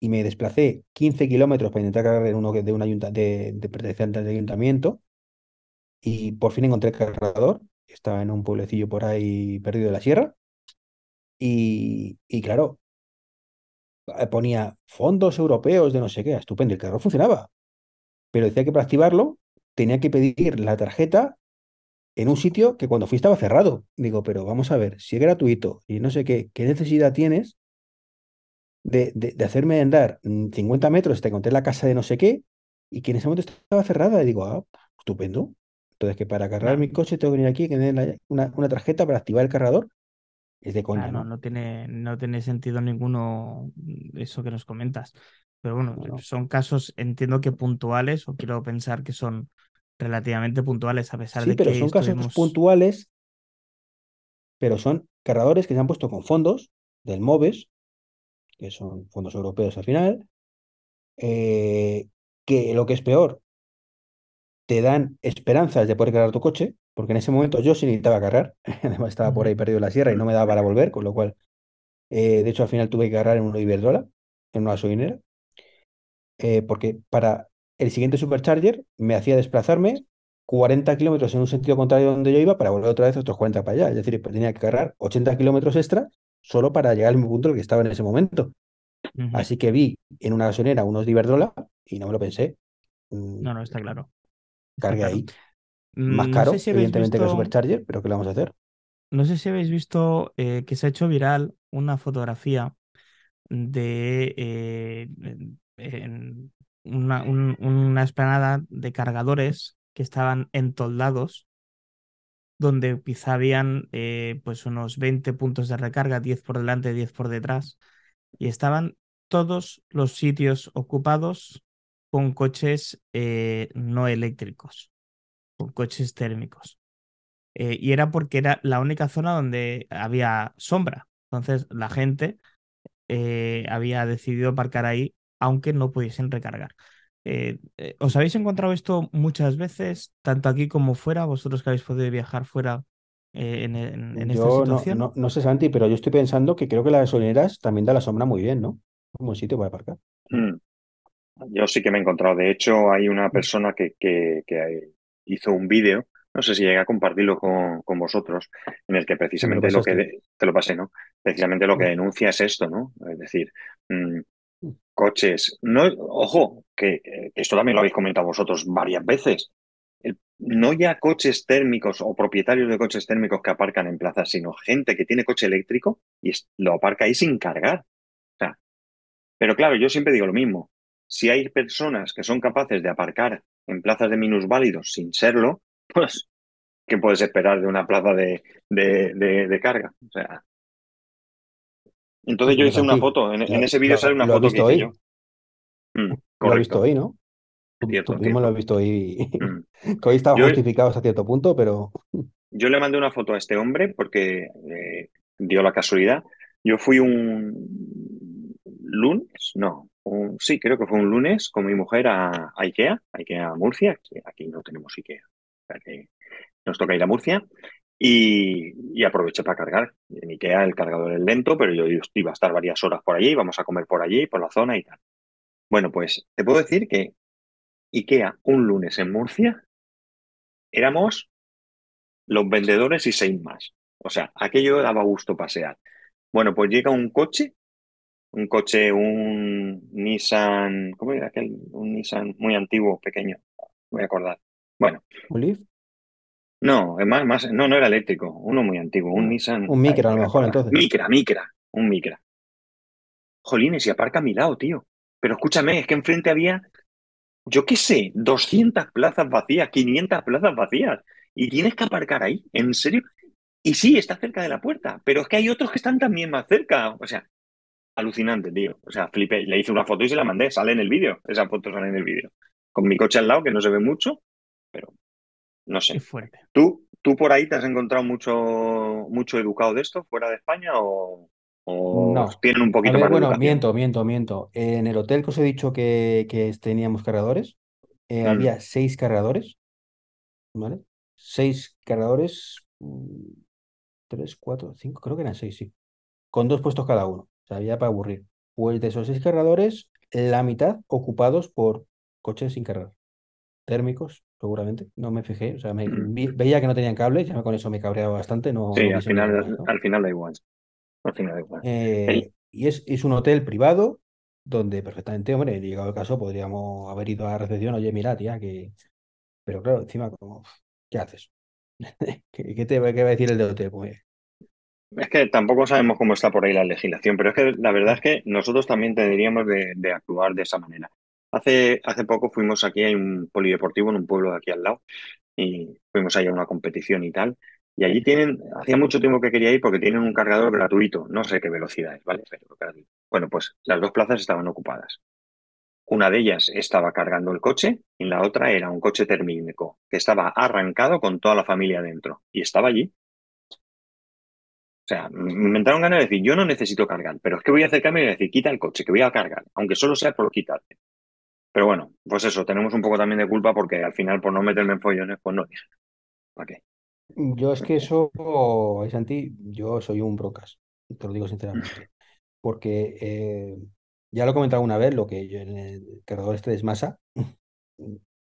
y me desplacé 15 kilómetros para intentar cargar en uno de un de, de ayuntamiento y por fin encontré el cargador. Estaba en un pueblecillo por ahí perdido de la sierra. Y, y claro, eh, ponía fondos europeos de no sé qué, estupendo, el cargador funcionaba. Pero decía que para activarlo tenía que pedir la tarjeta en un sitio que cuando fui estaba cerrado. Digo, pero vamos a ver, si es gratuito y no sé qué, ¿qué necesidad tienes de, de, hacerme andar 50 mm, metros hasta encontré la casa de no sé qué y que en ese momento estaba cerrada. Y digo, ah, estupendo. Entonces, que para cargar mi coche tengo que venir aquí, que me den una, una, tarjeta para activar el cargador. Es de coña. no, no, tiene, no tiene sentido ninguno eso que nos comentas. Pero bueno, son casos, entiendo que puntuales, o quiero pensar que son relativamente puntuales, a pesar de que. Sí, pero son casos puntuales, pero son cargadores que se han puesto con fondos del MOVES que son fondos europeos al final, eh, que lo que es peor, te dan esperanzas de poder cargar tu coche, porque en ese momento yo sí necesitaba cargar, además estaba por ahí perdido en la sierra y no me daba para volver, con lo cual, eh, de hecho al final tuve que cargar en una Iberdrola, en una gasolinera, eh, porque para el siguiente supercharger me hacía desplazarme 40 kilómetros en un sentido contrario de donde yo iba para volver otra vez otros 40 para allá. Es decir, tenía que cargar 80 kilómetros extra solo para llegar al punto en el que estaba en ese momento. Así que vi en una gasolinera unos de Iberdrola y no me lo pensé. Mm, no, no, está claro. Cargué ahí. Más mm, caro, evidentemente, que el Supercharger, pero ¿qué le vamos a hacer? No sé si habéis visto eh, que se ha hecho viral una fotografía de eh, una, una esplanada de cargadores que estaban entoldados donde quizá habían eh, pues unos 20 puntos de recarga, 10 por delante, 10 por detrás, y estaban todos los sitios ocupados con coches eh, no eléctricos, con coches térmicos. Eh, y era porque era la única zona donde había sombra. Entonces la gente había decidido aparcar ahí, aunque no pudiesen recargar. Eh, eh, ¿Os habéis encontrado esto muchas veces, tanto aquí como fuera? Vosotros que habéis podido viajar fuera eh, en, esta situación. No, no, sé, Santi, pero yo estoy pensando que creo que las gasolineras también da la sombra muy bien, ¿no? Un buen sitio para aparcar. Hmm. Yo sí que me he encontrado. De hecho, hay una persona que, que, hizo un vídeo, no sé si llegué a compartirlo con, con vosotros, en el que precisamente lo que te lo pasé, ¿no? Precisamente lo que denuncia es esto, ¿no? Es decir, mm, coches. No, ojo, que, esto también lo habéis comentado vosotros varias veces. no ya coches térmicos o propietarios de coches térmicos que aparcan en plazas, sino gente que tiene coche eléctrico y lo aparca ahí sin cargar. pero claro, yo siempre digo lo mismo. Si hay personas que son capaces de aparcar en plazas de minusválidos sin serlo, pues, ¿qué puedes esperar de una plaza de, de carga? O sea, entonces yo hice una foto, en, ese vídeo sale una foto que hice yo. Mm, lo he visto hoy, ¿no? Cierto, Tú mismo lo he visto hoy. Mm. que hoy estaba justificado hasta cierto punto, pero. Yo le mandé una foto a este hombre porque eh, dio la casualidad. Yo fui un lunes, no, un- sí, creo que fue un lunes con mi mujer a, a IKEA, a IKEA Murcia, que aquí no tenemos IKEA, o sea que nos toca ir a Murcia. Y, aproveché para cargar. En IKEA el cargador es lento, pero yo iba a estar varias horas por allí, vamos a comer por allí, por la zona y tal. Bueno, pues te puedo decir que IKEA un lunes en Murcia éramos los vendedores y seis más. O sea, aquello daba gusto pasear. Bueno, pues llega un coche, un coche, un Nissan, ¿cómo era aquel? Un Nissan muy antiguo, pequeño, voy a acordar. Bueno, ¿Un Leaf? No, es más, más, no, no era eléctrico, uno muy antiguo, un Ah, Nissan. un Micra, a lo mejor, entonces. Micra, Micra, un Micra. Jolines, y aparca a mi lado, tío. Pero escúchame, es que enfrente había, yo qué sé, 200 plazas vacías, 500 plazas vacías. Y tienes que aparcar ahí, ¿en serio? Y sí, está cerca de la puerta, pero es que hay otros que están también más cerca. O sea, alucinante, tío. O sea, flipé. Le hice una foto y se la mandé. Sale en el vídeo. Esa foto sale en el vídeo. Con mi coche al lado, que no se ve mucho, pero no Qué sé. fuerte. ¿Tú, tú por ahí te has encontrado mucho, mucho educado de esto fuera de España o, o No. tienen un poquito ver, más de bueno, miento, miento, miento. En el hotel que os he dicho que, que teníamos cargadores, eh, Mm. había seis cargadores, ¿vale? Seis cargadores, mm, tres, cuatro, cinco, creo que eran seis, sí. Con dos puestos cada uno. O sea, había para aburrir. Pues de esos seis cargadores, la mitad ocupados por coches sin cargar. Térmicos, seguramente. No me fijé. O sea, me, Mm. veía que no tenían cable, ya con eso me cabreaba bastante, no, Sí, no al final, al final da igual. Al final da igual. Eh, y es, es un hotel privado donde perfectamente, hombre, llegado el caso, podríamos haber ido a la recepción, oye, mira, tía, que... Pero claro, encima, como, ¿qué haces? ¿Qué, qué te va qué va a decir el de hotel? Pues, Es que tampoco sabemos cómo está por ahí la legislación, pero es que la verdad es que nosotros también tendríamos de, de actuar de esa manera. Hace, hace poco fuimos aquí, hay un polideportivo en un pueblo de aquí al lado, y fuimos ahí a una competición y tal. Y allí tienen, hacía mucho tiempo que quería ir porque tienen un cargador gratuito, no sé qué velocidad es, ¿vale? Bueno, pues las dos plazas estaban ocupadas. Una de ellas estaba cargando el coche y la otra era un coche térmico que estaba arrancado con toda la familia dentro y estaba allí. O sea, me entraron ganas de decir, yo no necesito cargar, pero es que voy a acercarme y decir, quita el coche, que voy a cargar, aunque solo sea por quitarte. Pero bueno, pues eso, tenemos un poco también de culpa porque al final por no meterme en follones, pues no dije. ¿Para qué? yo es que eso, Santi, yo soy un brocas, te lo digo sinceramente. Porque eh, ya lo he comentado una vez, lo que yo en el cargador este de masa,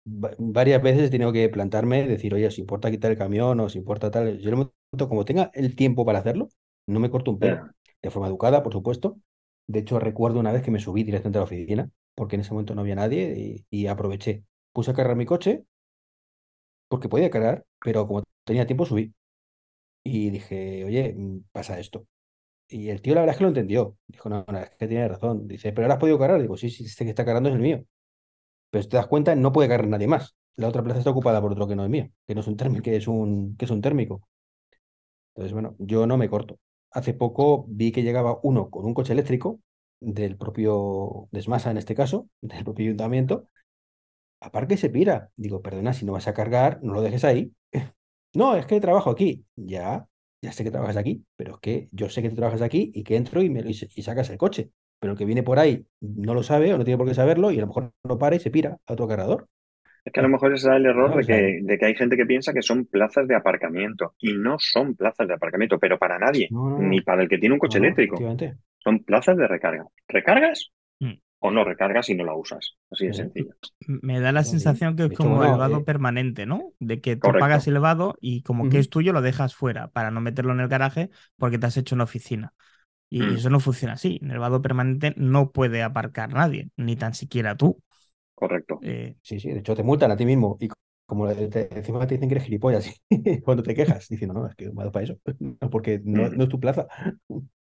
va- varias veces he tenido que plantarme, decir, oye, si importa quitar el camión o si importa tal. Yo en el momento, como tenga el tiempo para hacerlo, no me corto un pelo. De forma educada, por supuesto. De hecho, recuerdo una vez que me subí directamente a la oficina, porque en ese momento no había nadie y, aproveché. Puse a cargar mi coche, porque podía cargar, pero como tenía tiempo, subí. Y dije, oye, mm, pasa esto. Y el tío la verdad es que lo entendió. Dijo, no, no, es que tiene razón. Dice, pero ahora has podido cargar. Digo, sí, sí, este que está cargando es el mío. Pero si te das cuenta, no puede cargar nadie más. La otra plaza está ocupada por otro que no es mío, que no es un térmico, que es un, que es un térmico. Entonces, bueno, yo no me corto. Hace poco vi que llegaba uno con un coche eléctrico del propio Desmasa, en este caso, del propio ayuntamiento. Aparca y se pira. Digo, perdona, si no vas a cargar, no lo dejes ahí. No, es que trabajo aquí. Ya, ya sé que trabajas aquí, pero es que yo sé que tú trabajas aquí y que entro y, me, y, y sacas el coche. Pero el que viene por ahí no lo sabe o no tiene por qué saberlo y a lo mejor no para y se pira a otro cargador. Es que a lo mejor ese es el error No, de sea, que, de que hay gente que piensa que son plazas de aparcamiento y no son plazas de aparcamiento, pero para nadie, no, no, ni para el que tiene un coche eléctrico. Son plazas de recarga. ¿Recargas Mm. o no recargas y no la usas? Así de Sí, sí. sencillo. Me da la sensación que es como el vado eh, permanente, ¿no? De que tú Correcto. pagas el vado y como que es tuyo lo dejas fuera para no meterlo en el garaje porque te has hecho una oficina. Y Mm, eso no funciona así. En el vado permanente no puede aparcar nadie, ni tan siquiera tú. correcto. Eh, Sí, sí, de hecho te multan a ti mismo y como te- encima te dicen que eres gilipollas cuando te quejas, diciendo, no, es que me ha dado para eso, no, porque no, Mm. no es tu plaza.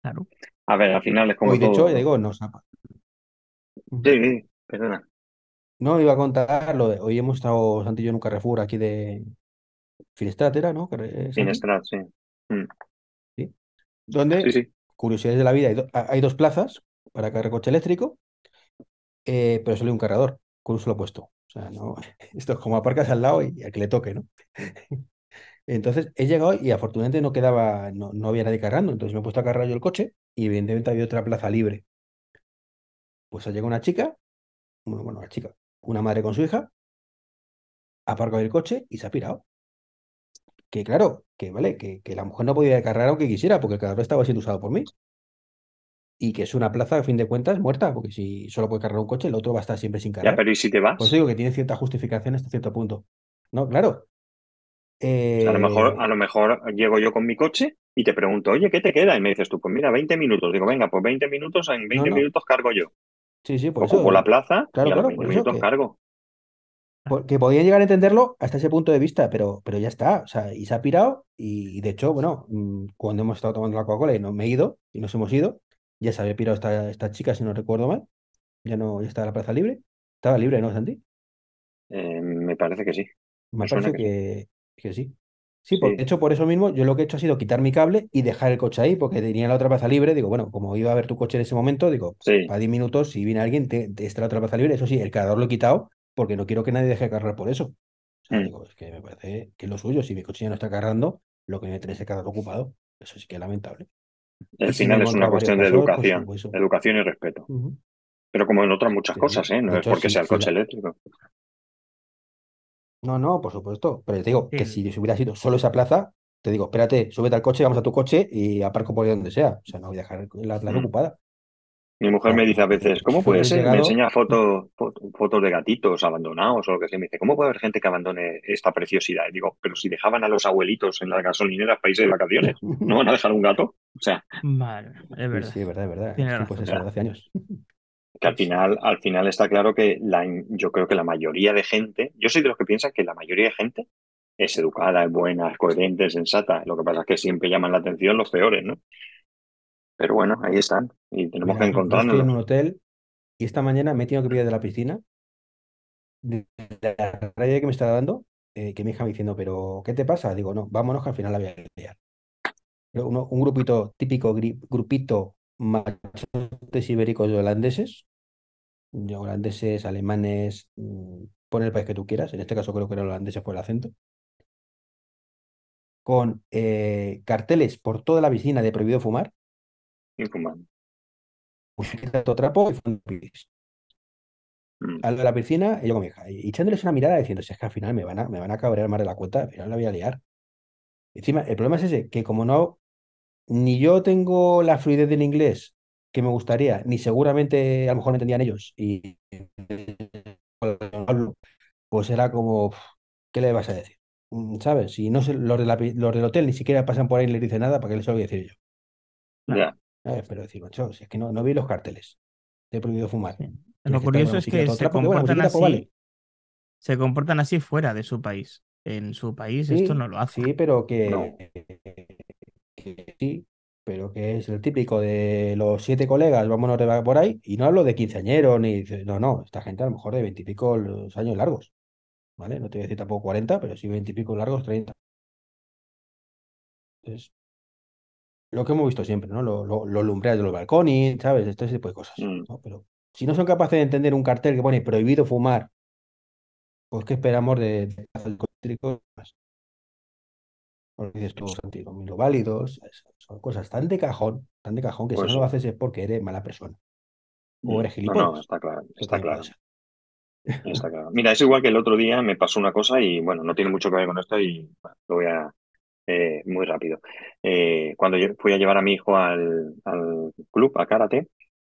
Claro. A ver, al final es como Hoy, de hecho, todo. ya digo, nos ha- Sí, sí, perdona. No, iba a contar lo de, hoy hemos estado Santi y yo en un Carrefour aquí de Finestrat, ¿era, no? Finestrat, sí. Mm, Sí. Donde, sí. curiosidades de la vida, hay, do- hay dos plazas para cargar coche eléctrico, eh, pero solo hay un cargador, con un solo puesto. O sea, no, esto es como aparcas al lado y al que le toque, ¿no? Entonces he llegado y afortunadamente no quedaba, no, no había nadie cargando. Entonces me he puesto a cargar yo el coche y evidentemente había otra plaza libre. Pues ha llegado una chica, bueno, bueno, una chica, una madre con su hija, ha aparcado el coche y se ha pirado. Que claro, que vale, que, que la mujer no podía cargar aunque quisiera, porque el cargador estaba siendo usado por mí. Y que es una plaza, a fin de cuentas, muerta, porque si solo puede cargar un coche, el otro va a estar siempre sin Ya, cargar. pero ¿y si te vas? Por eso digo que tiene cierta justificación hasta cierto punto. No, claro. A lo mejor, a Eh, lo mejor llego yo con mi coche y te pregunto, oye, ¿qué te queda? Y me dices tú, pues mira, 20 minutos. Digo, venga, pues 20 minutos, en no, 20 no. minutos cargo yo. Sí, sí, por Ocupo eso. la plaza y Claro, a los claro, 20 por eso minutos que, cargo. que podía llegar a entenderlo hasta ese punto de vista, pero, pero ya está. O sea, y se ha pirado. Y, y de hecho, bueno, mm, cuando hemos estado tomando la Coca-Cola y no me he ido, y nos hemos ido, ya se había pirado esta, esta chica, si no recuerdo mal. Ya no, ya estaba la plaza libre. Estaba libre, ¿no, Santi? Eh, me parece que sí. Me parece que que, que sí. Sí, porque de hecho, por eso mismo, yo lo que he hecho ha sido quitar mi cable y dejar el coche ahí, porque tenía la otra plaza libre. Digo, bueno, como iba a ver tu coche en ese momento, digo, sí. para 10 minutos, si viene alguien, te, te está la otra plaza libre. Eso sí, el cargador lo he quitado porque no quiero que nadie deje de cargar por eso. O sea, Mm. digo, es que me parece que es lo suyo. Si mi coche ya no está cargando, lo que me tener ese cargador ocupado. Eso sí que es lamentable. Al Y final es una cuestión de pues, educación, pues educación y respeto. Pero como en otras muchas Sí, cosas, ¿eh? No es porque sea el coche eléctrico. No, no, por supuesto. Pero te digo que si hubiera sido solo esa plaza, te digo, espérate, súbete al coche, vamos a tu coche y aparco por ahí donde sea. O sea, no voy a dejar la plaza Mm. ocupada. Mi mujer me dice a veces, ¿cómo puede ser? Me llegado, enseña fotos, foto- fotos de gatitos abandonados o lo que sea. Me dice, ¿cómo puede haber gente que abandone esta preciosidad? Y digo, pero si dejaban a los abuelitos en las gasolineras para irse de vacaciones, ¿no van a dejar un gato? O sea, vale, es Sí, verdad. sí, es verdad, es verdad. Tiene Sí, pues razón. eso, ya. hace años. Que al final, al final está claro que la, yo creo que la mayoría de gente, yo soy de los que piensan que la mayoría de gente es educada, es buena, es coherente, es sensata. Lo que pasa es que siempre llaman la atención los peores, ¿no? Pero bueno, ahí están y tenemos que Mira, yo, yo estoy en un hotel y esta mañana me he tenido que pillar de la piscina de la raya que me está dando, eh, que mi hija me diciendo, pero ¿qué te pasa? Digo, no, vámonos que al final la voy a liar. Uno- un grupito, típico grupito machotes ibéricos de holandeses, de holandeses, alemanes, mm, pon el país que tú quieras, en este caso creo que eran holandeses por el acento, con eh, carteles por toda la piscina de prohibido fumar, musiquita todo trapo y. Mm, Al de la piscina, y yo con mi hija, y echándoles una mirada diciendo, es que al final me van a, me van a cabrear más de la cuenta, al final la voy a liar. Encima, el problema es ese, que como no, ni yo tengo la fluidez del inglés que me gustaría, ni seguramente a lo mejor me entendían ellos, y pues era como, "Uf, ¿qué le vas a decir? Mm, ¿Sabes? Si no sé, los, de la los del hotel ni siquiera pasan por ahí y les dicen nada, ¿para qué les voy a decir yo? ¿Sabes? Pero decir, macho, si es que no, no vi los carteles, te he prohibido fumar. Sí. Lo que curioso es que se trapo, que bueno, comportan pues vale. así, se comportan así fuera de su país. En su país esto no lo hacen. sí, pero No. Que, sí, pero que es el típico de los siete colegas, vámonos de por ahí, y no hablo de quinceañeros ni no, no, esta gente a lo mejor de veintipico los años largos, ¿vale? No te voy a decir tampoco 40, pero sí veintipico largos, 30. Entonces, lo que hemos visto siempre, ¿no? Lo- lo- Los lumbreras de los balcones, ¿sabes? Este tipo de cosas, Mm, ¿no? Pero si no son capaces de entender un cartel que pone prohibido fumar, pues ¿qué esperamos de, de los eléctricos? Lo que dices tú, Santi, los válidos, son cosas tan de cajón, tan de cajón que si Pues no lo haces es porque eres mala persona o Mm, eres No, no, gilipollas, está claro, está claro. Está claro. Mira, es igual que el otro día me pasó una cosa y bueno, no tiene mucho que ver con esto y bueno, lo voy a eh, muy rápido. Eh, cuando yo fui a llevar a mi hijo al, al club, a karate,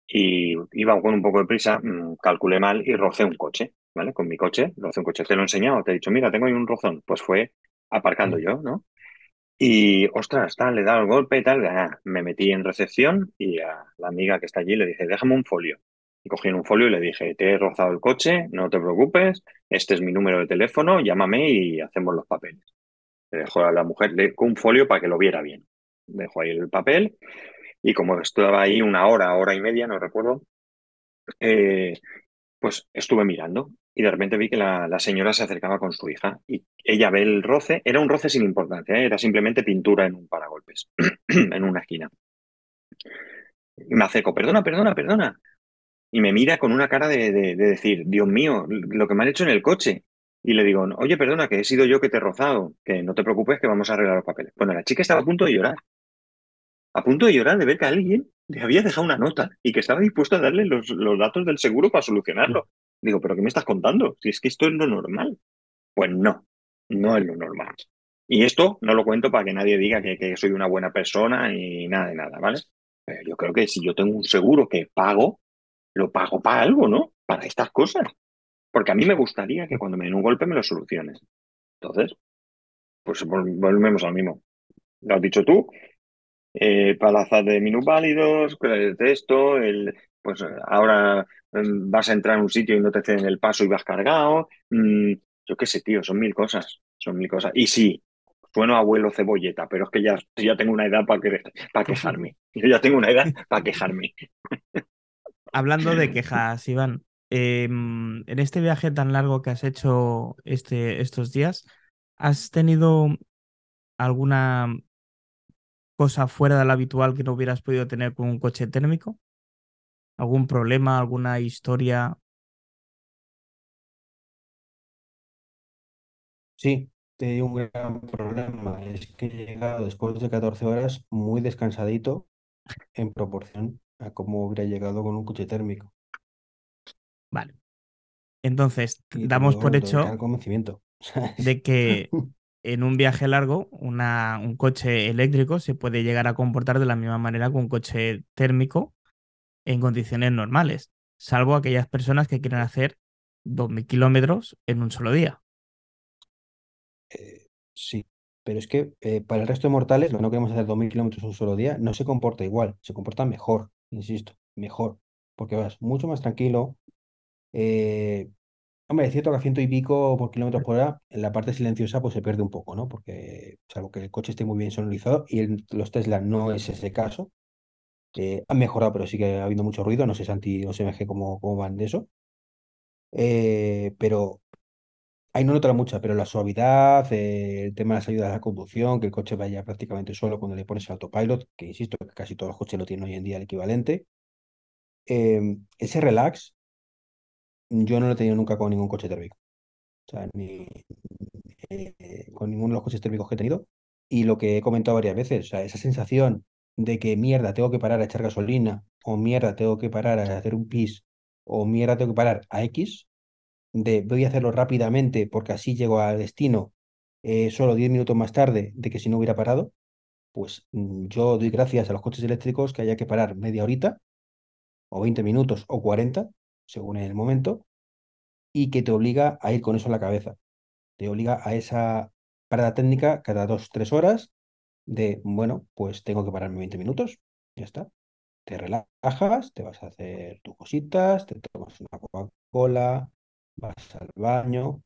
y iba con un poco de prisa, mm, calculé mal y rocé un coche, ¿vale? Con mi coche, rocé un coche. Te lo he enseñado, te he dicho, mira, tengo ahí un rozón. Pues fue aparcando Sí. yo, ¿no? Y, ostras, tal, le dado el golpe y tal. me metí en recepción y a la amiga que está allí le dije, déjame un folio. Y cogí un folio y le dije, te he rozado el coche, no te preocupes, este es mi número de teléfono, llámame y hacemos los papeles. Le dejó a la mujer le- un folio para que lo viera bien. Dejó ahí el papel y como estaba ahí una hora, hora y media, no recuerdo, eh, pues estuve mirando y de repente vi que la, la señora se acercaba con su hija y ella ve el roce, era un roce sin importancia, ¿eh? era simplemente pintura en un paragolpes, en una esquina. Y me acerco, perdona, perdona, perdona. Y me mira con una cara de, de- de decir, Dios mío, lo que me han hecho en el coche. y le digo, oye, perdona, que he sido yo que te he rozado, que no te preocupes, que vamos a arreglar los papeles. Bueno, la chica estaba a punto de llorar. A punto de llorar de ver que alguien le había dejado una nota y que estaba dispuesto a darle los, los datos del seguro para solucionarlo. Digo, ¿pero qué me estás contando? Si es que esto es lo normal. Pues no, no es lo normal. Y esto no lo cuento para que nadie diga que, que soy una buena persona y nada de nada, ¿vale? Pero yo creo que si yo tengo un seguro que pago, lo pago para algo, ¿no? Para estas cosas. Porque a mí me gustaría que cuando me den un golpe me lo soluciones. Entonces, pues volvemos al mismo. Lo has dicho tú, eh, palazas de minusválidos, de texto, el, pues ahora mm, vas a entrar en un sitio y no te ceden el paso y vas cargado. Mm, yo qué sé, tío, son mil cosas, son mil cosas. Y sí, sueno abuelo cebolleta, pero es que ya, ya tengo una edad para, que, quejarme. Yo ya tengo una edad para quejarme. Hablando de quejas, Iván, em, en este viaje tan largo que has hecho este, estos días, ¿has tenido alguna cosa fuera de lo habitual que no hubieras podido tener con un coche térmico? ¿Algún problema, alguna historia? Sí, te un gran problema. Es que he llegado después de 14 horas muy descansadito en proporción a cómo hubiera llegado con un coche térmico. Vale. Entonces, damos por hecho convencimiento. de que en un viaje largo, una, un coche eléctrico se puede llegar a comportar de la misma manera que un coche térmico en condiciones normales, salvo aquellas personas que quieren hacer 2.000 kilómetros en un solo día. Eh, sí, pero es que eh, para el resto de mortales, lo que no queremos hacer 2.000 kilómetros en un solo día, no se comporta igual, se comporta mejor, insisto, mejor, porque vas mucho más tranquilo. Eh, hombre, es cierto que a ciento y pico por kilómetros por hora, en la parte silenciosa pues se pierde un poco, ¿no? Porque salvo que el coche esté muy bien sonorizado y en los Tesla no es ese caso. Han mejorado, pero sí que ha habido mucho ruido, no sé Santi o SMG cómo, cómo van de eso. pero Ahí no notará mucha, pero la suavidad, eh, el tema de las ayudas a la conducción, que el coche vaya prácticamente solo cuando le pones el autopilot, que insisto que casi todos los coches lo tienen hoy en día el equivalente. Em, ese relax, yo no lo he tenido nunca con ningún coche térmico. O sea, ni eh, con ninguno de los coches térmicos que he tenido. Y lo que he comentado varias veces, o sea, esa sensación de que mierda, tengo que parar a echar gasolina, o mierda, tengo que parar a hacer un pis, o mierda, tengo que parar a X, de voy a hacerlo rápidamente porque así llego al destino eh, solo 10 minutos más tarde de que si no hubiera parado, pues mm, yo doy gracias a los coches eléctricos que haya que parar media horita, o 20 minutos, o 40, según el momento, y que te obliga a ir con eso en la cabeza. Te obliga a esa parada técnica cada dos, tres horas de, bueno, pues tengo que pararme 20 minutos, ya está. Te relajas, te vas a hacer tus cositas, te tomas una Coca-Cola, vas al baño,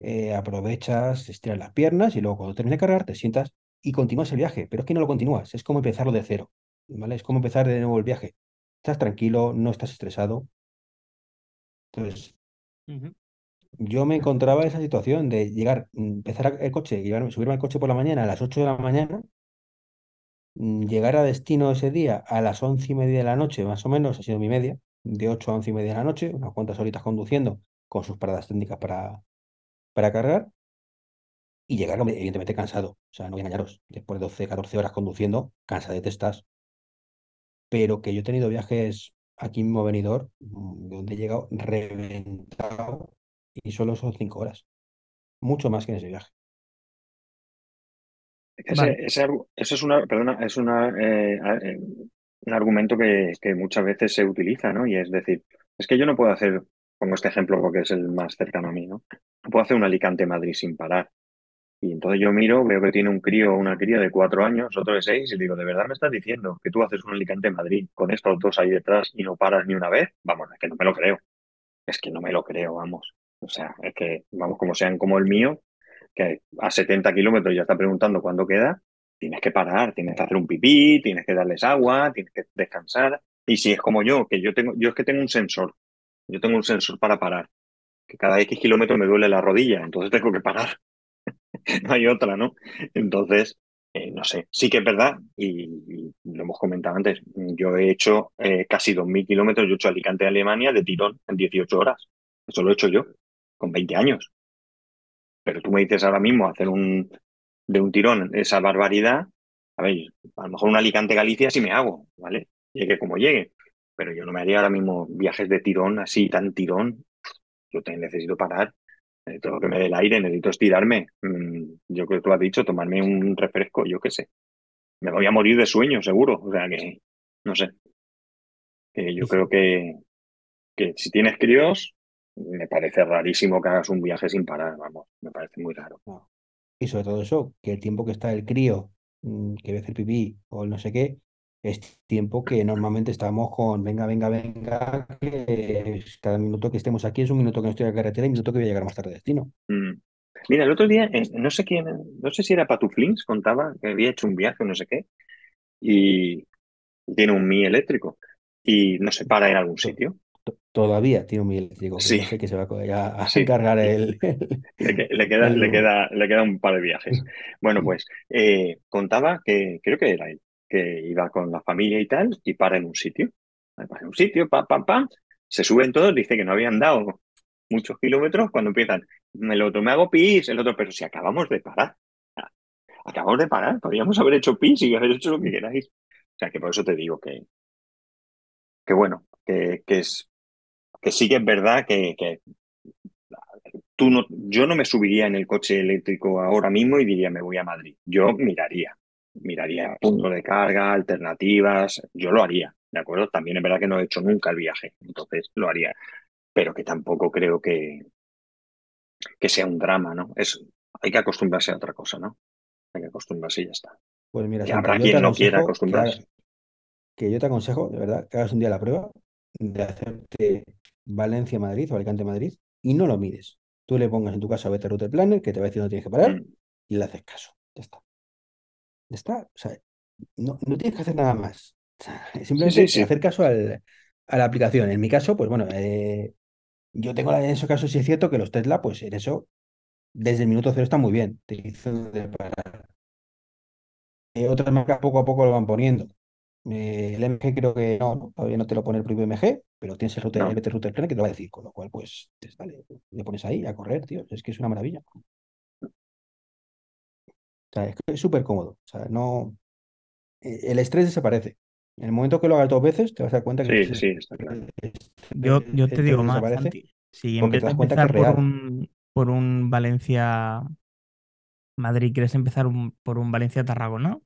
eh, aprovechas, estiras las piernas y luego cuando termines de cargar te sientas y continúas el viaje. Pero es que no lo continúas, es como empezarlo de cero, ¿vale? Es como empezar de nuevo el viaje. Estás tranquilo, no estás estresado. Entonces, yo me encontraba en esa situación de llegar, empezar el coche, subirme al coche por la mañana a las 8 de la mañana, mm, llegar a destino ese día a las once y media de la noche, más o menos, ha sido mi media, de 8 a once y media de la noche, unas cuantas horitas conduciendo, con sus paradas técnicas para, para cargar y llegar evidentemente cansado. O sea, no voy a engañaros, después de 12, 14 horas conduciendo, cansa de testas. Pero que yo he tenido viajes aquí mismo venidor, mm, donde he llegado reventado y solo son 5 horas. Mucho más que en ese viaje. Ese, es una, perdona, es una, eh, eh, un argumento que, que, muchas veces se utiliza, ¿no? Y es decir, es que yo no puedo hacer pongo este ejemplo porque es el más cercano a mí, ¿no? Puedo hacer un Alicante-Madrid sin parar. Y entonces yo miro, veo que tiene un crío o una cría de cuatro años, otro de seis, y digo, ¿de verdad me estás diciendo que tú haces un Alicante-Madrid con estos dos ahí detrás y no paras ni una vez? Vamos, es que no me lo creo. Es que no me lo creo, vamos. O sea, es que, vamos, como sean como el mío, que a 70 kilómetros ya está preguntando cuándo queda, tienes que parar, tienes que hacer un pipí, tienes que darles agua, tienes que descansar. Y si es como yo, que yo tengo, yo es que tengo un sensor yo tengo un sensor para parar, que cada X kilómetros me duele la rodilla, entonces tengo que parar. no hay otra, ¿no? Entonces, eh, no sé, sí que es verdad, y, lo hemos comentado antes, yo he hecho eh, casi 2.000 kilómetros, yo he hecho Alicante, Alemania, de tirón en 18 horas. Eso lo he hecho yo, con 20 años. Pero tú me dices ahora mismo hacer un de un tirón esa barbaridad, a ver, a lo mejor un Alicante-Galicia sí me hago, ¿vale? Llegue como llegue. Pero yo no me haría ahora mismo viajes de tirón así, tan tirón. Yo te necesito parar, necesito que me dé el aire, necesito estirarme. Mm, yo creo que tú has dicho, tomarme un refresco, yo qué sé. Me voy a morir de sueño, seguro. O sea que, no sé. Yo creo que, que si tienes críos, me parece rarísimo que hagas un viaje sin parar, vamos, me parece muy raro. Y sobre todo eso, que el tiempo que está el crío, mm, que ve hacer pipí o el no sé qué, es tiempo que normalmente estamos con venga, venga, venga, que cada minuto que estemos aquí es un minuto que no estoy en la carretera y un minuto que voy a llegar más tarde a destino. Mm. Mira, el otro día, eh, no sé quién, no sé si era Patuflins, contaba que había hecho un viaje o no sé qué, y tiene un Mi eléctrico y no se para en algún sitio. Todavía tiene un Mi eléctrico, que Sí. que se va a, a Sí. cargar el, Le, que- le queda, el- le, queda, le queda un par de viajes. Bueno, pues eh, contaba que, creo que era él, que iba con la familia y tal, y para en un sitio. Para en un sitio, pam, pam, pam, se suben todos, dice que no habían dado muchos kilómetros cuando empiezan. El otro, me hago pis, el otro, pero si acabamos de parar. Acabamos de parar, podríamos haber hecho pis y haber hecho lo que queráis. O sea, que por eso te digo que, que bueno, que, que es que sí que es verdad que, que tú no, yo no me subiría en el coche eléctrico ahora mismo y diría me voy a Madrid. Yo miraría, miraría puntos de carga, alternativas, yo lo haría, ¿de acuerdo? También es verdad que no he hecho nunca el viaje, entonces lo haría, pero que tampoco creo que, que sea un drama, ¿no? Es, hay que acostumbrarse a otra cosa, ¿no? Hay que acostumbrarse y ya está. Pues mira, Que habrá quien no quiera que, acostumbrarse. que yo te aconsejo, de verdad, que hagas un día la prueba de hacerte Valencia-Madrid o Alicante-Madrid y no lo mires. Tú le pongas en tu casa Vete Router Planner, que te va a decir dónde tienes que parar, Mm, y le haces caso. Ya está. Ya está. O sea, no, no tienes que hacer nada más. Simplemente sí. hacer caso al- a la aplicación. En mi caso, pues bueno, eh, yo tengo la, en esos casos sí es cierto que los Tesla, pues en eso, desde el minuto cero están muy bien. Te dicen dónde parar. Eh, otras marcas poco a poco lo van poniendo. Eh, el MG creo que no, no, todavía no te lo pone el propio MG, pero tienes el, router, No. el BT Router que te lo va a decir, con lo cual, pues, pues, vale, le pones ahí a correr, tío. Es que es una maravilla. O sea, es que es súper cómodo. O sea, no. eh, El estrés desaparece. En el momento que lo hagas dos veces, te vas a dar cuenta que Sí, sí, está claro. Yo, yo te digo más. Santi. Si en vez te de das cuenta que empezar por real. un, por un Valencia-Madrid, ¿quieres empezar un- por un Valencia-Tarragona?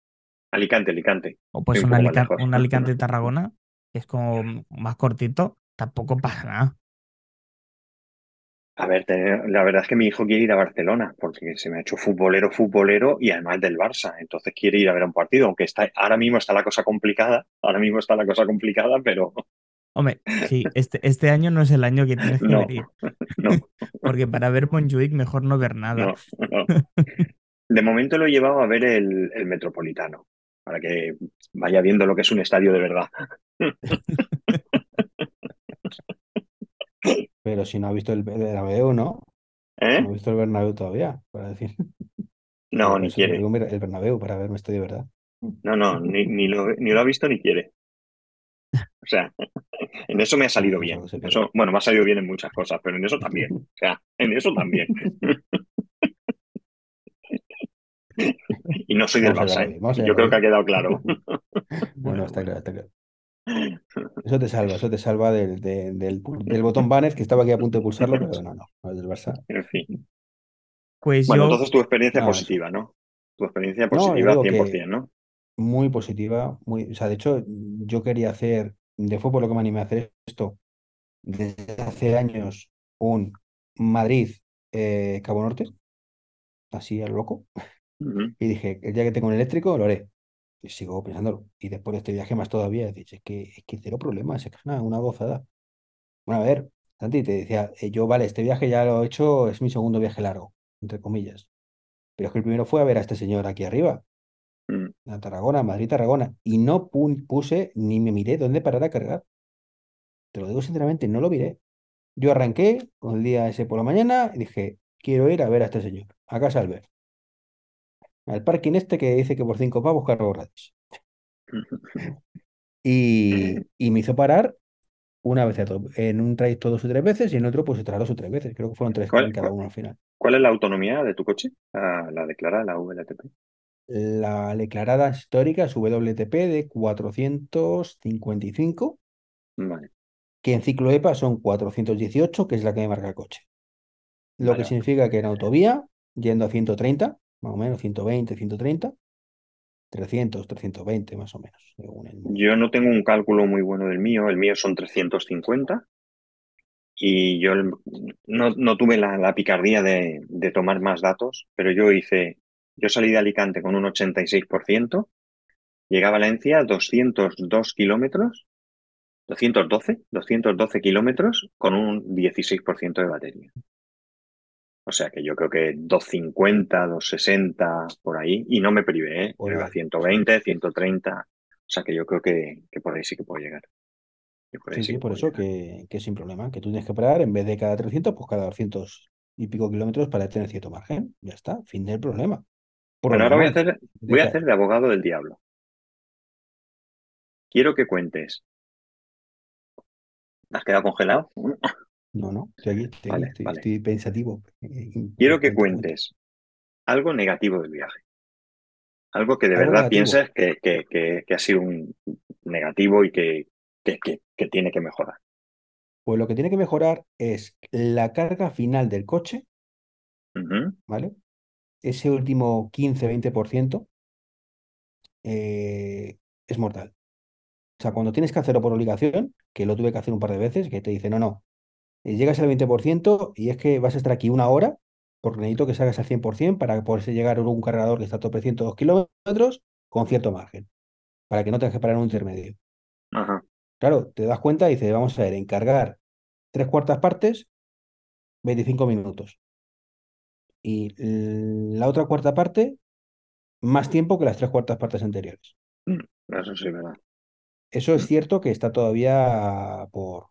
Alicante, Alicante. O pues un un, Alica- un Alicante-Tarragona, que es como más cortito, tampoco pasa nada. A ver, la verdad es que mi hijo quiere ir a Barcelona porque se me ha hecho futbolero, futbolero y además del Barça. Entonces quiere ir a ver un partido, aunque está, ahora mismo está la cosa complicada. Ahora mismo está la cosa complicada, pero Hombre, sí, este, este año no es el año que tienes que no, venir, no, porque para ver Montjuic mejor no ver nada. no. De momento lo he llevado a ver el, el Metropolitano, para que vaya viendo lo que es un estadio de verdad. Pero si no ha visto el Bernabéu, ¿no? ¿Eh? no ha visto el Bernabéu todavía, para decir. No, Por ni te quiere. digo, mira, el Bernabéu para ver un estadio de verdad. No, no, ni, ni lo, ni lo ha visto ni quiere. O sea, en eso me ha salido bien. eso, bueno, me ha salido bien en muchas cosas, pero en eso también. O sea, en eso también. Y no soy del Barça, ¿eh? Yo creo que ha quedado claro. No, Bueno, no, está claro, está claro. Eso te salva, eso te salva del, de- del, del botón banner que estaba aquí a punto de pulsarlo, pero no, no, no es del Barça. En fin. Pues Bueno, yo, entonces tu experiencia No, eso. positiva, ¿no? Tu experiencia No, positiva digo 100%, que ¿no? muy positiva, muy, o sea, de hecho, yo quería hacer, de fútbol lo que me animé a hacer esto, desde hace años, un Madrid eh, Cabo Norte, así a lo y dije, el día que tengo un eléctrico lo haré. Y sigo pensándolo. Y después de este viaje más todavía, dices, es que, es que cero problemas, es que es una, una gozada. Bueno, a ver, Santi, te decía, eh, yo, vale, este viaje ya lo he hecho, es mi segundo viaje largo, entre comillas. Pero es que el primero fue a ver a este señor aquí arriba, Mm. a Tarragona, Madrid-Tarragona, y no pu- puse ni me miré dónde parar a cargar. Te lo digo sinceramente, no lo miré. Yo arranqué con el día ese por la mañana y dije, quiero ir a ver a este señor, a casa Albert, al parking este que dice que por cinco pavos cargo gratis. Y, y me hizo parar una vez a to- en un trayecto dos o tres veces y en otro pues otras dos o tres veces. Creo que fueron tres ¿Cuál, cada uno al final. cuál es la autonomía de tu coche? Ah, la declarada, la VLTP. La declarada histórica es WTP de 455, Vale, que en ciclo EPA son 418, que es la que me marca el coche. Lo vale, que significa que en autovía, yendo a 130, más o menos 120, 130, 300, 320 más o menos. Yo no tengo un cálculo muy bueno del mío, el mío son 350 y yo no, no tuve la, la picardía de, de tomar más datos, pero yo hice, yo salí de Alicante con un 86%, llegué a Valencia 202 kilómetros, 212, 212 kilómetros con un 16% de batería. O sea que yo creo que 250, 260 por ahí, y no me privé, ¿eh? Por iba a ahí. 120, 130, o sea que yo creo que, que por ahí sí que puedo llegar. Que por ahí Sí, sí por eso que, que sin problema, que tú tienes que parar en vez de cada 300, pues cada 200 y pico kilómetros para tener cierto margen. Ya está, fin del problema. Bueno, ahora voy a hacer, voy a hacer de abogado del diablo. Quiero que cuentes. ¿Has quedado congelado? No, no, estoy aquí, estoy, aquí, Vale, estoy, vale. estoy pensativo. Eh, Quiero que cuentes algo negativo del viaje. Algo que de Algo verdad pienses que, que, que, que ha sido un negativo y que, que, tiene que mejorar. Pues lo que tiene que mejorar es la carga final del coche, ¿vale? Ese último 15-20% eh, es mortal. O sea, cuando tienes que hacerlo por obligación, que lo tuve que hacer un par de veces, que te dice, no, no, eh, llegas al 20% y es que vas a estar aquí una hora porque necesito que salgas al 100% para poderse llegar a un cargador que está a tope 102 kilómetros con cierto margen, para que no tengas que parar en un intermedio. Ajá. Claro, te das cuenta y dices, vamos a ver, en cargar tres cuartas partes, 25 minutos. Y la otra cuarta parte, más tiempo que las tres cuartas partes anteriores. Mm, Eso sí, verdad. Eso es cierto que está todavía por,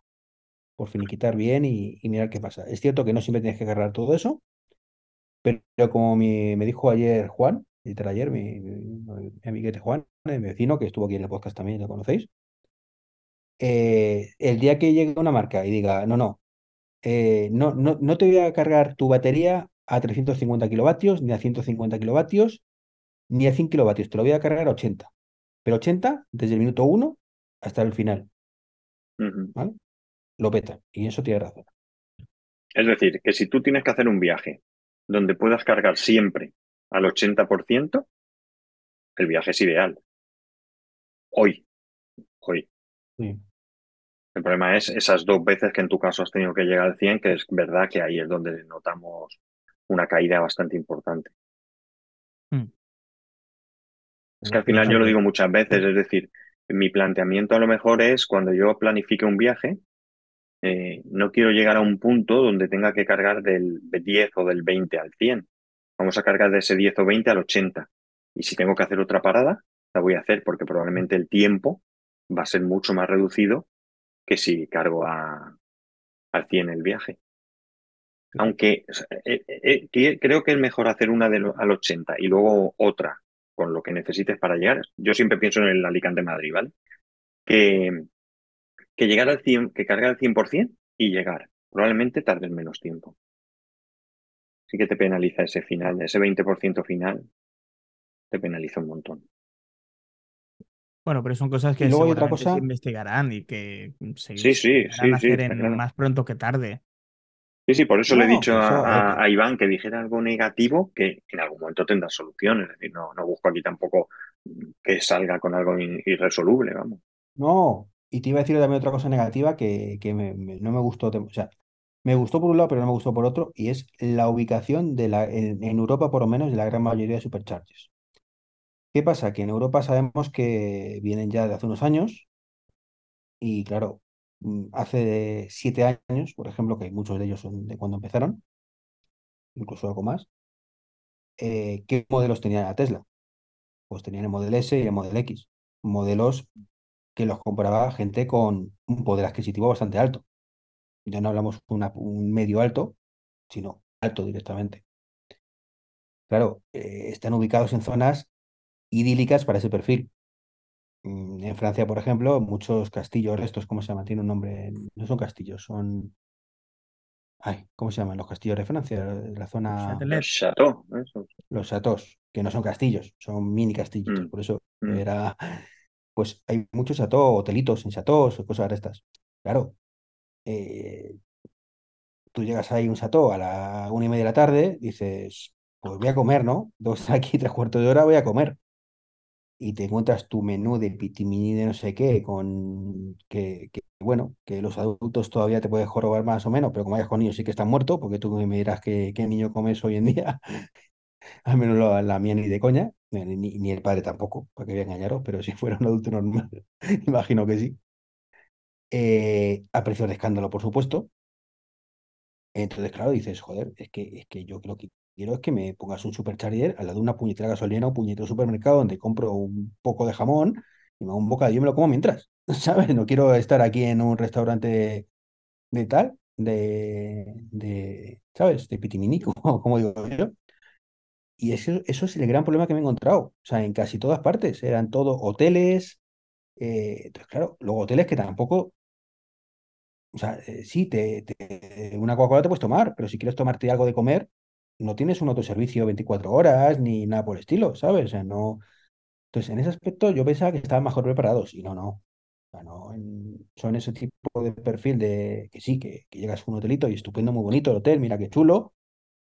por finiquitar bien y, y mirar qué pasa. Es cierto que no siempre tienes que cargar todo eso, pero, pero como mi- me dijo ayer Juan, literal ayer, mi, mi, mi amiguete Juan, mi vecino, que estuvo aquí en el podcast también, lo conocéis, eh, el día que llegue una marca y diga, no, no, eh, no, no, no te voy a cargar tu batería a 350 kilovatios, ni a 150 kilovatios, ni a 100 kilovatios, te lo voy a cargar a 80. Pero 80 desde el minuto 1 hasta el final. ¿vale? Lo peta. Y eso tiene razón. Es decir, que si tú tienes que hacer un viaje donde puedas cargar siempre al 80%, el viaje es ideal. Hoy, hoy. Sí. El problema es esas dos veces que en tu caso has tenido que llegar al 100, que es verdad que ahí es donde notamos una caída bastante importante. Mm. Es que al final yo lo digo muchas veces, es decir, mi planteamiento a lo mejor es cuando yo planifique un viaje, eh, no quiero llegar a un punto donde tenga que cargar del 10 o del 20 al 100. Vamos a cargar de ese 10 o 20 al 80. Y si tengo que hacer otra parada, la voy a hacer porque probablemente el tiempo va a ser mucho más reducido que si cargo a, al 100 el viaje. Aunque eh, eh, creo que es mejor hacer una de al 80 y luego otra con lo que necesites para llegar. Yo siempre pienso en el Alicante-Madrid, ¿vale? Que, que llegar al 100, que cargar al 100% y llegar. Probablemente tardes menos tiempo. Sí que te penaliza ese final, ese 20% final, te penaliza un montón. Bueno, pero son cosas que luego otra cosa. se investigarán y que se, Sí, sí, sí, hacer está en claro. más pronto que tarde. Sí, sí, por eso le he dicho a, eso, a- a Iván que dijera algo negativo que en algún momento tendrá solución. Es decir, no, no busco aquí tampoco que salga con algo in- irresoluble, vamos. No, y te iba a decir también otra cosa negativa que, que no me gustó, o sea, me gustó por un lado, pero no me gustó por otro, y es la ubicación de la, en, en Europa, por lo menos, de la gran mayoría de superchargers. ¿Qué pasa? Que en Europa sabemos que vienen ya de hace unos años, y claro, mm, hace siete años, por ejemplo, que muchos de ellos son de cuando empezaron, incluso algo más, eh, ¿qué modelos tenía la Tesla? Pues tenían el Model S y el Model X, modelos que los compraba gente con un poder adquisitivo bastante alto. Ya no hablamos una- un medio alto, sino alto directamente. Claro, eh, están ubicados en zonas idílicas para ese perfil. mm, en Francia, por ejemplo, muchos castillos, estos, ¿cómo se llama? Tiene un nombre, no son castillos, son... Ay, ¿cómo se llaman los castillos de Francia? La zona... Los chateaux. Los chateaux, que no son castillos, son mini castillitos, Mm, por eso mm. era... Pues hay muchos chateaux, hotelitos en chateaux, cosas de estas. Claro, eh, tú llegas ahí un chateau a la una y media de la tarde, dices, pues voy a comer, ¿no? Estar aquí tres cuartos de hora, voy a comer. Y te encuentras tu menú de pitimini de no sé qué, con que, bueno, que los adultos todavía te puedes jorobar más o menos, pero como vayas con niños sí que están muertos, porque tú me dirás que, qué niño comes hoy en día, al menos la, mía ni de coña, ni, ni- el padre tampoco, para que voy a engañaros, pero si fuera un adulto normal, imagino que sí. Eh, a precios de escándalo, por supuesto. Entonces, claro, dices, joder, es que, es que yo lo que quiero es que me pongas un supercharger al lado de una puñetera gasolina o puñetero supermercado donde compro un poco de jamón y me hago un bocadillo y me lo como mientras, ¿sabes? No quiero estar aquí en un restaurante de, tal, de, de, ¿sabes? De pitimini, como, como digo yo. Y eso, eso es el gran problema que me he encontrado. O sea, en casi todas partes. Eran todos hoteles. eh, entonces, claro, luego hoteles que tampoco o sea, eh, sí, te, una Coca-Cola te puedes tomar, pero si quieres tomarte algo de comer, no tienes un autoservicio 24 horas ni nada por el estilo, ¿sabes? O sea, no. Entonces, en ese aspecto yo pensaba que estaban mejor preparados y no, no. O sea, no, en- son ese tipo de perfil de que sí, que, que llegas a un hotelito y estupendo, muy bonito el hotel, mira qué chulo,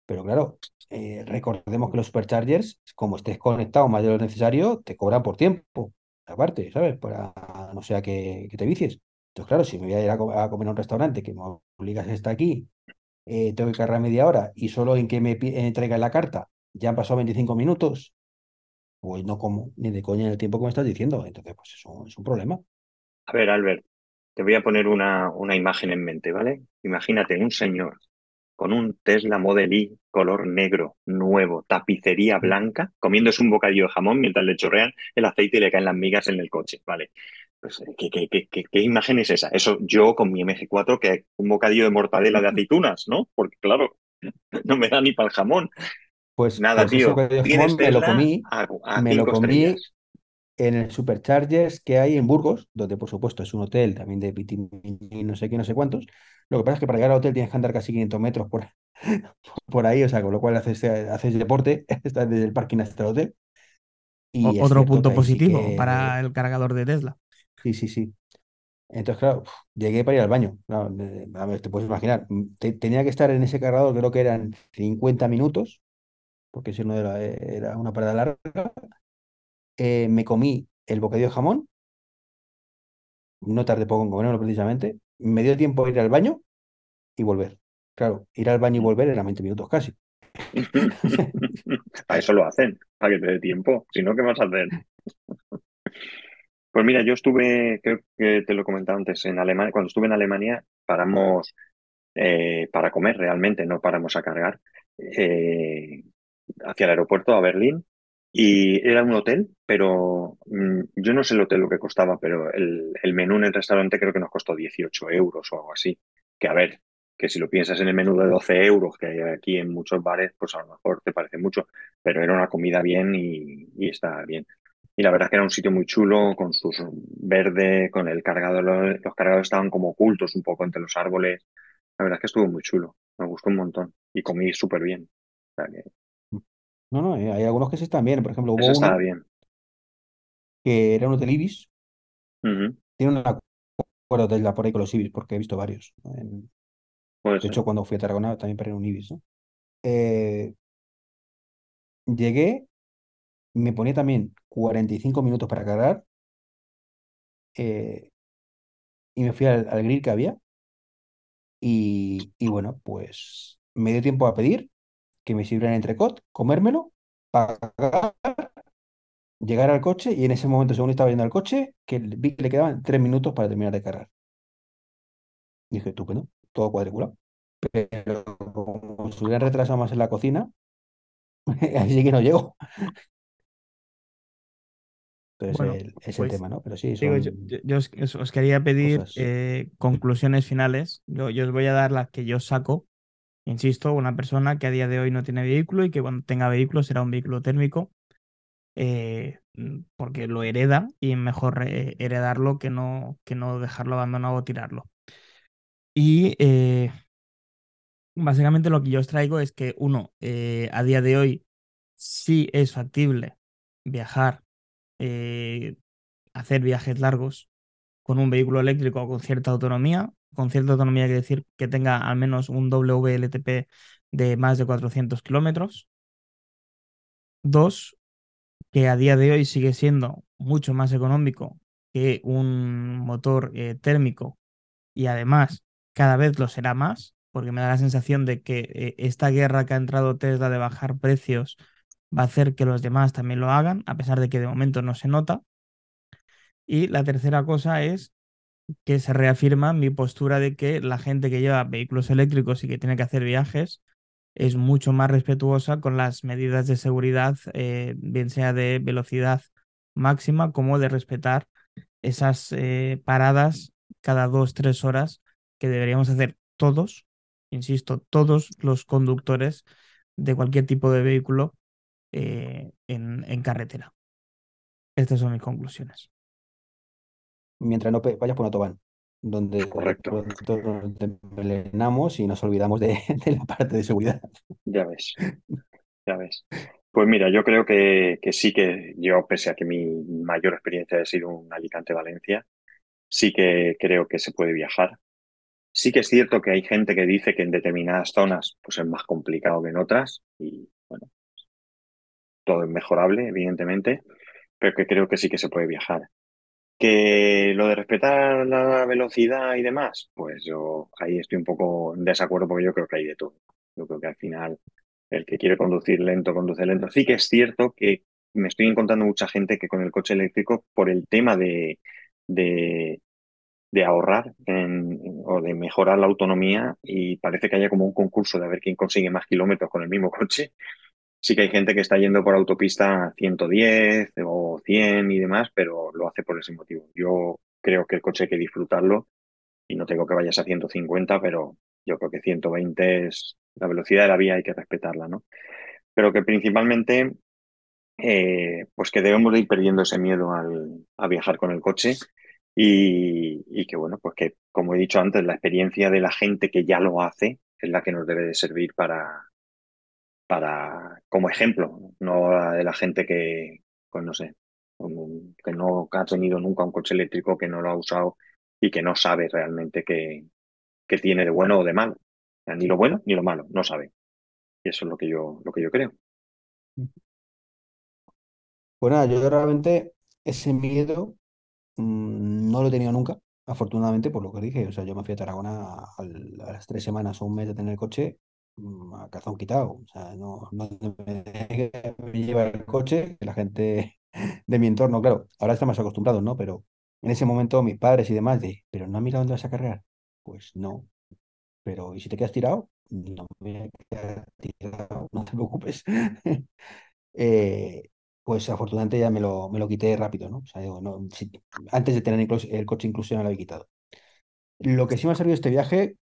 pero claro, eh, recordemos que los superchargers, como estés conectado más de lo necesario, te cobran por tiempo, aparte, ¿sabes? Para no sea que, te vicies. Entonces, claro, si me voy a ir a, co- a comer a un restaurante que me obligas a estar aquí, eh, tengo que cargar media hora y solo en que me eh, traigan la carta ya han pasado 25 minutos, pues no como ni de coña en el tiempo que me estás diciendo. Entonces, pues eso es un problema. A ver, Albert, te voy a poner una, una imagen en mente, ¿vale? Imagínate un señor con un Tesla Model Y color negro, nuevo, tapicería blanca, comiéndose un bocadillo de jamón mientras le chorrean el aceite y le caen las migas en el coche, ¿vale? Pues, eh, ¿qué, qué, qué, qué- imagen es esa? Eso yo con mi MG4, que un bocadillo de mortadela de aceitunas, ¿no? Porque claro, no me da ni para el jamón. Pues, Nada, pues tío, jamón me lo comí, a, a me lo comí. En el Superchargers que hay en Burgos, donde por supuesto es un hotel también de pitimini, no sé qué, no sé cuántos. Lo que pasa es que para llegar al hotel tienes que andar casi 500 metros por, por ahí, o sea, con lo cual haces, haces deporte, estás desde el parking hasta el hotel. O- Y es otro punto sí positivo que, para el cargador de Tesla. sí, sí, sí. Entonces, claro, uf, llegué para ir al baño. Claro, a ver, te puedes imaginar, mm, te- tenía que estar en ese cargador, creo que eran 50 minutos, porque si no era, era una parada larga. Eh, me comí el bocadillo de jamón no tardé poco en comerlo precisamente. Me dio tiempo a ir al baño y volver. Claro, ir al baño y volver eran 20 minutos casi. Para eso lo hacen, para que te dé tiempo. Si no, ¿qué vas a hacer? Pues mira, yo estuve, creo que te lo he comentado antes, en Alemania. Cuando estuve en Alemania, paramos eh, para comer realmente, no paramos a cargar, eh, hacia el aeropuerto a Berlín. Y era un hotel, pero mm, yo no sé el hotel lo que costaba, pero el, menú en el restaurante creo que nos costó 18 euros o algo así. Que a ver, que si lo piensas en el menú de 12 euros que hay aquí en muchos bares, pues a lo mejor te parece mucho, pero era una comida bien y, está bien. Y la verdad que era un sitio muy chulo, con sus verde, con el cargador, los, cargadores estaban como ocultos un poco entre los árboles. La verdad es que estuvo muy chulo, me gustó un montón y comí súper bien. No, no, eh, hay algunos que sí están bien. Por ejemplo, hubo eso estaba uno bien. que era un hotel Ibis. Tiene un acuerdo de la por ahí con los Ibis, porque he visto varios. ¿no? En- puede de ser. hecho, cuando fui a Tarragona también a un Ibis, ¿no? Eh, llegué, me ponía también 45 minutos para cargar eh, y me fui al, al grill que había. Y, y bueno, pues me dio tiempo a pedir que me sirvieran entrecot, comérmelo, pagar, llegar al coche y en ese momento, según estaba yendo al coche, que vi que le quedaban tres minutos para terminar de cargar. Dije, estupendo, todo cuadriculado. Pero como se hubieran retrasado más en la cocina, ahí sí que no llego. Pero Bueno, es el, es el pues tema, ¿no? Pero sí, digo, yo, son yo- yo os, quería pedir eh, conclusiones finales. Yo, yo os voy a dar las que yo saco. Insisto, una persona que a día de hoy no tiene vehículo y que cuando tenga vehículo será un vehículo térmico. eh, porque lo hereda y es mejor eh, heredarlo que no, que no dejarlo abandonado o tirarlo. Y eh, básicamente lo que yo os traigo es que, uno, a día de hoy sí es factible viajar, hacer viajes largos con un vehículo eléctrico con cierta autonomía. Con cierta autonomía quiere decir que tenga al menos un WLTP de más de 400 kilómetros. Dos, que a día de hoy sigue siendo mucho más económico que un motor eh, térmico y además cada vez lo será más, porque me da la sensación de que eh, esta guerra que ha entrado Tesla de bajar precios va a hacer que los demás también lo hagan, a pesar de que de momento no se nota. Y la tercera cosa es que se reafirma mi postura de que la gente que lleva vehículos eléctricos y que tiene que hacer viajes es mucho más respetuosa con las medidas de seguridad, eh, bien sea de velocidad máxima como de respetar esas eh, paradas cada dos, tres horas que deberíamos hacer todos, insisto, todos los conductores de cualquier tipo de vehículo eh, en, en carretera. Estas son mis conclusiones. Mientras no vayas por autobahn donde Correcto. nos envenenamos y nos olvidamos de, la parte de seguridad. Ya ves, ya ves. Pues mira, yo creo que, que, sí que yo, pese a que mi mayor experiencia ha sido un Alicante-Valencia, sí que creo que se puede viajar. Sí que es cierto que hay gente que dice que en determinadas zonas pues es más complicado que en otras y bueno, todo es mejorable, evidentemente, pero que creo que sí que se puede viajar. Que lo de respetar la velocidad y demás, pues yo ahí estoy un poco en desacuerdo porque yo creo que hay de todo. Yo creo que al final el que quiere conducir lento, conduce lento. Sí que es cierto que me estoy encontrando mucha gente que con el coche eléctrico, por el tema de, de, ahorrar o de mejorar la autonomía, y parece que haya como un concurso de ver quién consigue más kilómetros con el mismo coche, Sí que hay gente que está yendo por autopista a 110 o 100 y demás, pero lo hace por ese motivo. Yo creo que el coche hay que disfrutarlo y no tengo que vayas a 150, pero yo creo que 120 es la velocidad de la vía, hay que respetarla, ¿no? Pero que principalmente, eh, pues que debemos de ir perdiendo ese miedo al, viajar con el coche y, y que, bueno, pues que, como he dicho antes, la experiencia de la gente que ya lo hace es la que nos debe de servir para, para, como ejemplo, no de la gente que, pues no sé, que no ha tenido nunca un coche eléctrico, que no lo ha usado y que no sabe realmente qué, tiene de bueno o de malo. ni lo bueno ni lo malo, no sabe. Y eso es lo que yo, lo que yo creo. Pues nada, yo realmente ese miedo mm, no lo he tenido nunca, afortunadamente, por lo que dije. O sea, yo me fui a Tarragona a, las tres semanas o un mes de tener el coche a cazón quitado. O sea, no, no me lleva el coche, la gente de mi entorno, claro, ahora estamos acostumbrados, ¿no? Pero en ese momento mis padres y demás, de, pero no mira dónde vas a cargar. Pues no. Pero, ¿y si te quedas tirado? No me tirado, no te preocupes. Eh, pues afortunadamente ya me lo, me lo quité rápido, ¿no? Antes de tener el coche incluso me lo había quitado. Lo que sí me ha servido este viaje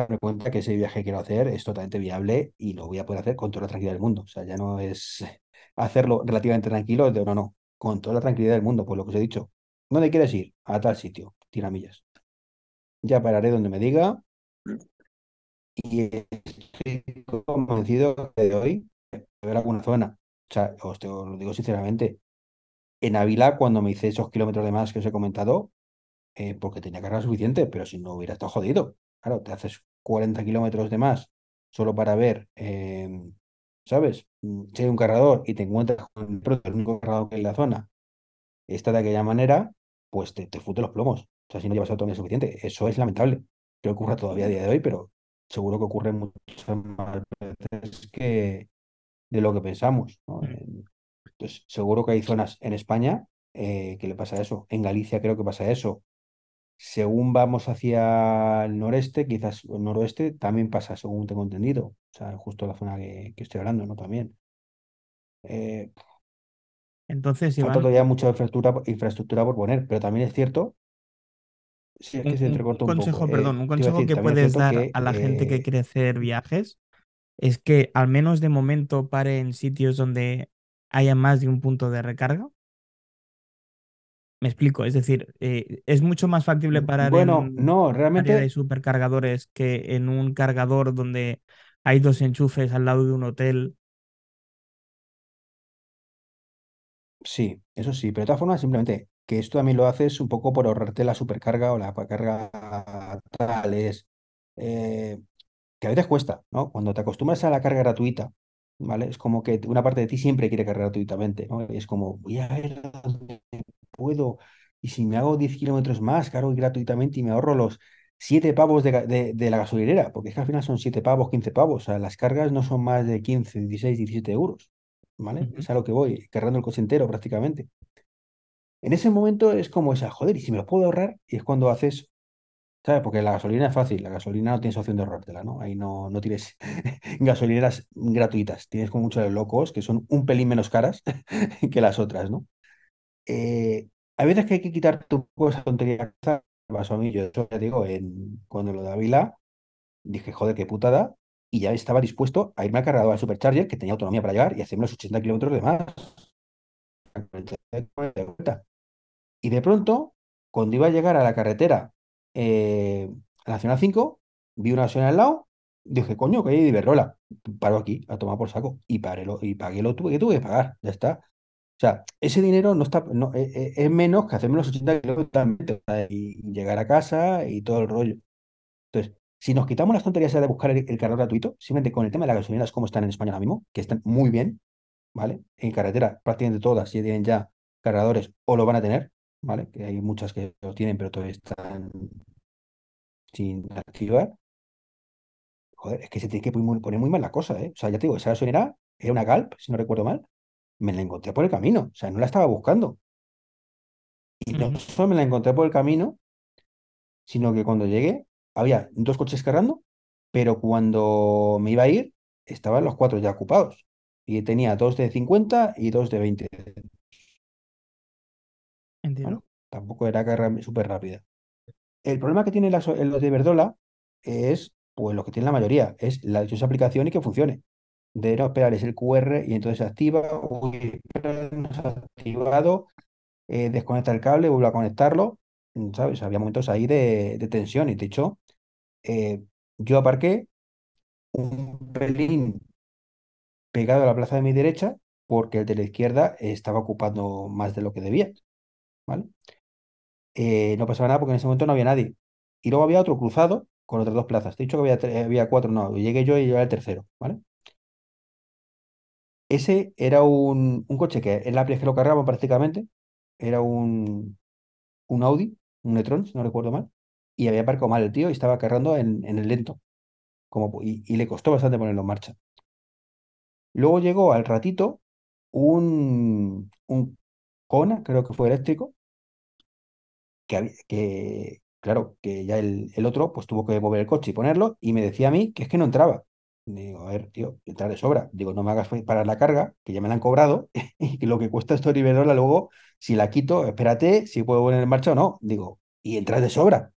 darme cuenta que ese viaje que quiero hacer es totalmente viable y lo voy a poder hacer con toda la tranquilidad del mundo. O sea, ya no es hacerlo relativamente tranquilo, de no, no, con toda la tranquilidad del mundo, por lo que os he dicho. ¿Dónde quieres ir? A tal sitio, tiramillas. Ya pararé donde me diga y estoy convencido de hoy de ver alguna zona. O sea, os, lo digo sinceramente, en Ávila, cuando me hice esos kilómetros de más que os he comentado, eh, porque tenía carga suficiente, pero si no hubiera estado jodido. Claro, te haces 40 kilómetros de más solo para ver, em, ¿sabes? Mm, si hay un cargador y te encuentras con el único cargador que hay en la zona está de aquella manera, pues te, te fute los plomos. O sea, si no llevas autonomía suficiente. Eso es lamentable. Que ocurra todavía a día de hoy, pero seguro que ocurre muchas más veces que de lo que pensamos. Entonces, seguro que hay zonas en España eh, que le pasa eso. En Galicia creo que pasa eso. Según vamos hacia el noreste, quizás el noroeste, también pasa, según tengo entendido. O sea, justo la zona que, estoy hablando, ¿no? También. Eh, Entonces, falta todavía mucha infraestructura, infraestructura por poner, pero también es cierto. Sí, es que se entrecortó un, consejo, perdón, un consejo que puedes dar a la gente que eh, quiere hacer viajes es que al menos de momento pare en sitios donde haya más de un punto de recarga. Me explico, es decir, eh, es mucho más factible parar Bueno, en no, área de realmente supercargadores que en un cargador donde hay dos enchufes al lado de un hotel. sí, eso sí, pero de todas formas, simplemente que esto también lo haces un poco por ahorrarte la supercarga o la carga tal, es eh, que a veces cuesta, ¿no? Cuando te acostumbras a la carga gratuita, ¿vale? Es como que una parte de ti siempre quiere cargar gratuitamente, ¿no? Es como, voy a ver dónde puedo, y si me hago 10 kilómetros más, cargo gratuitamente y me ahorro los 7 pavos de, ga- de- de la gasolinera, porque es que al final son 7 pavos, 15 pavos, o sea, las cargas no son más de 15, 16, 17 euros, ¿vale? Es a lo que voy, cargando el coche entero prácticamente. En ese momento es como esa, joder, y si me lo puedo ahorrar, y es cuando haces ¿Sabes? Porque la gasolina es fácil, la gasolina no tienes opción de ahorrártela, ¿no? Ahí no, no tienes gasolineras gratuitas, tienes como muchos de locos que son un pelín menos caras que las otras, ¿no? Eh, hay veces que hay que quitarte un poco esa tontería que pasó a mí, yo eso ya digo, en, cuando lo de Ávila, dije, joder, qué putada, y ya estaba dispuesto a irme al cargador al Supercharger, que tenía autonomía para llegar, y hacerme los 80 kilómetros de más. Y de pronto, cuando iba a llegar a la carretera eh, Nacional 5, vi una zona al lado, dije, coño, que hay de Iberrola. Paro aquí, a tomar por saco. Y, paré y pagué lo tuve, que tuve que pagar, ya está. O sea, ese dinero no está, eh, eh, es menos que hacerme los 80 kilómetros y, llegar a casa y todo el rollo. Entonces, si nos quitamos las tonterías de buscar el, cargador gratuito, simplemente con el tema de las gasolineras, como están en España ahora mismo, que están muy bien, ¿vale? En carretera, prácticamente todas ya tienen ya cargadores o lo van a tener, ¿vale? Que hay muchas que lo tienen, pero todavía están sin activar. Joder, es que se tiene que poner muy, poner muy mal la cosa, ¿eh? O sea, ya te digo, esa gasolinera era una Galp, si no recuerdo mal, me la encontré por el camino, o sea, no la estaba buscando. Y no solo me la encontré por el camino, sino que cuando llegué había dos coches cargando, pero cuando me iba a ir, estaban los cuatro ya ocupados. Y tenía dos de 50 y dos de 20. ¿vale? Entiendo. Tampoco era carga súper rápida. El problema que tiene los de Verdola es, pues lo que tiene la mayoría, es la aplicación y que funcione. De no esperar, es el QR y entonces se activa, uy, no se ha activado, eh, desconecta el cable, vuelve a conectarlo, ¿sabes? Había momentos ahí de, tensión y de hecho, eh, yo aparqué un pelín pegado a la plaza de mi derecha porque el de la izquierda estaba ocupando más de lo que debía, ¿vale? Eh, no pasaba nada porque en ese momento no había nadie. Y luego había otro cruzado con otras dos plazas. Te he dicho que había, había cuatro, no, llegué yo y yo el tercero, ¿vale? Ese era un, un coche que en la que lo cargaban prácticamente, era un, un Audi, un e-tron, si no recuerdo mal, y había aparcado mal el tío y estaba cargando en, en el lento, como, y, y le costó bastante ponerlo en marcha. Luego llegó al ratito un, un Kona, creo que fue eléctrico, que, que claro, que ya el, el otro pues tuvo que mover el coche y ponerlo y me decía a mí que es que no entraba. Digo, a ver, tío, entrar de sobra. Digo, no me hagas parar la carga, que ya me la han cobrado y que lo que cuesta esto de luego, si la quito, espérate, si puedo poner en marcha o no. Digo, y entras de sobra.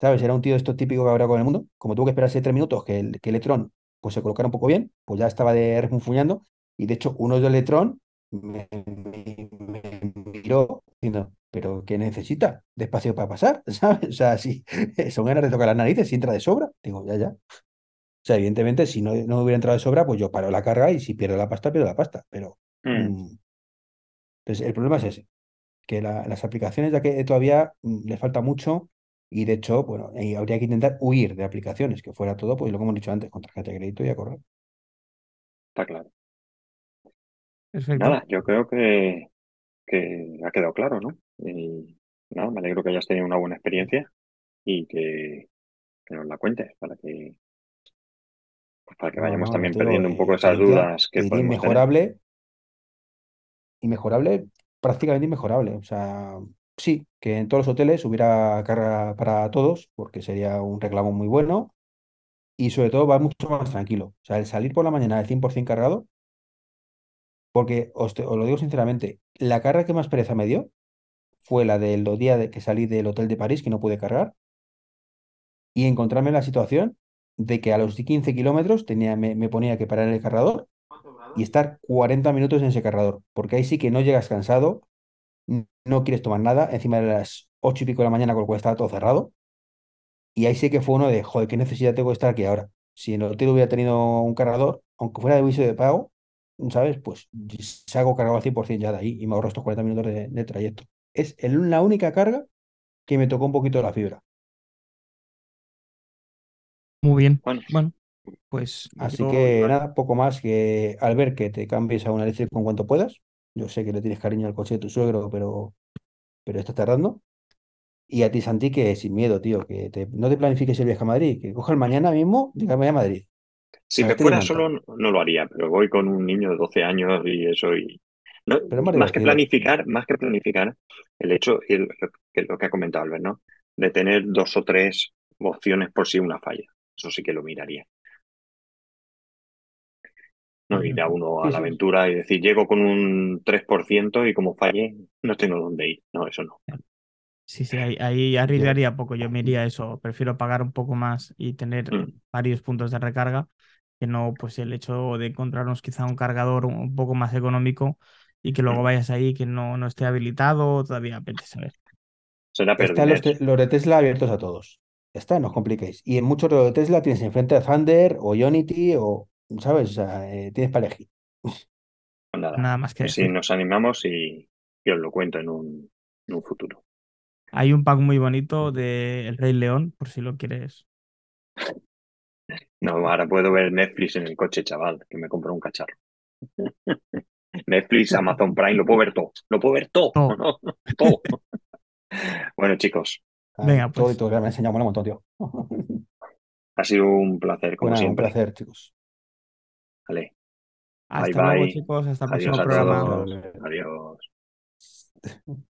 ¿Sabes? Era un tío de estos típicos que habrá con el mundo. Como tuvo que esperarse tres minutos que el, que el Electron pues, se colocara un poco bien, pues ya estaba de refunfuñando. Y de hecho, uno del Electron me, me- me miró diciendo, ¿pero qué necesita? Despacio para pasar, ¿sabes? O sea, sí, son ganas de tocar las narices si entra de sobra. Digo, ya, ya. O sea, evidentemente, si no, no hubiera entrado de sobra, pues yo paro la carga y si pierdo la pasta, pierdo la pasta. Pero, Mm, mm, entonces, el problema es ese que la- las aplicaciones ya que todavía mm, le falta mucho y de hecho, bueno, y habría que intentar huir de aplicaciones, que fuera todo, pues lo que hemos dicho antes, con tarjeta de crédito y a correr. está claro. Perfecto. Nada, yo creo que, que ha quedado claro, ¿no? Y nada, me alegro que hayas tenido una buena experiencia y que, que nos la cuentes para que, pues para que vayamos no, también perdiendo un poco eh, esas dudas que podemos tener. inmejorable, inmejorable, prácticamente inmejorable. O sea, sí, que en todos los hoteles hubiera carga para todos, porque sería un reclamo muy bueno y sobre todo va mucho más tranquilo. O sea, el salir por la mañana al 100% cargado, porque os, te- os lo digo sinceramente, la carga que más pereza me dio fue la del día de que salí del hotel de París, que no pude cargar, y encontrarme en la situación de que a los 15 kilómetros tenía, me, ponía que parar el cargador y estar 40 minutos en ese cargador, porque ahí sí que no llegas cansado, no quieres tomar nada, encima de las 8 y pico de la mañana con lo cual estaba todo cerrado, y ahí sí que fue uno de, joder, qué necesidad tengo de estar aquí ahora. Si en el hotel hubiera tenido un cargador, aunque fuera de aviso de pago, ¿sabes? Pues se hago cargado al 100% ya de ahí y me ahorro estos 40 minutos de, trayecto. Es la única carga que me tocó un poquito la fibra. Muy bien. Bueno, Bueno, pues Así yo que igual- nada, poco más que al ver que te cambies a una eléctrica en cuanto puedas. Yo sé que le tienes cariño al coche de tu suegro, pero, pero está tardando. Y a ti, Santi, que sin miedo, tío, que te- no te planifiques el viaje a Madrid, que coja el mañana mismo, dígame a Madrid. si me fuera solo no, no lo haría, pero voy con un niño de 12 años y eso y no, Pero más más que divertido. planificar, más que planificar, el hecho y el- que lo que ha comentado Albert, ¿no? De tener dos o tres opciones por si una falla. Eso sí que lo miraría. No ir a uno a la aventura y decir, llego con un 3% y como falle, no tengo dónde ir. No, eso no. Sí, sí, ahí, ahí arriesgaría poco. Yo me iría a eso. Prefiero pagar un poco más y tener Mm. varios puntos de recarga que no, pues el hecho de encontrarnos quizá un cargador un, poco más económico y que luego Mm. vayas ahí que no, no esté habilitado, todavía vete a saber. Será Están los, te- los de Tesla abiertos a todos. Ya está, no os compliquéis. Y en muchos de los de Tesla tienes enfrente a Thunder o Ionity o, ¿sabes? O sea, eh, tienes para elegir. Pues nada, Nada más que pues sí, nos animamos y, y os lo cuento en un, en un futuro. Hay un pack muy bonito de El Rey León, por si lo quieres. No, ahora puedo ver Netflix en el coche, chaval, que me compro un cacharro. Netflix, Amazon Prime, lo puedo ver todo. Lo puedo ver todo. Todo. ¿no? Todo. Bueno, chicos, Venga, todo pues. y todo, que me ha enseñado un montón, tío. ha sido un placer, como Bueno, un siempre. placer, chicos. Vale. Hasta bye, luego, bye. chicos. Hasta el próximo programa. Adiós.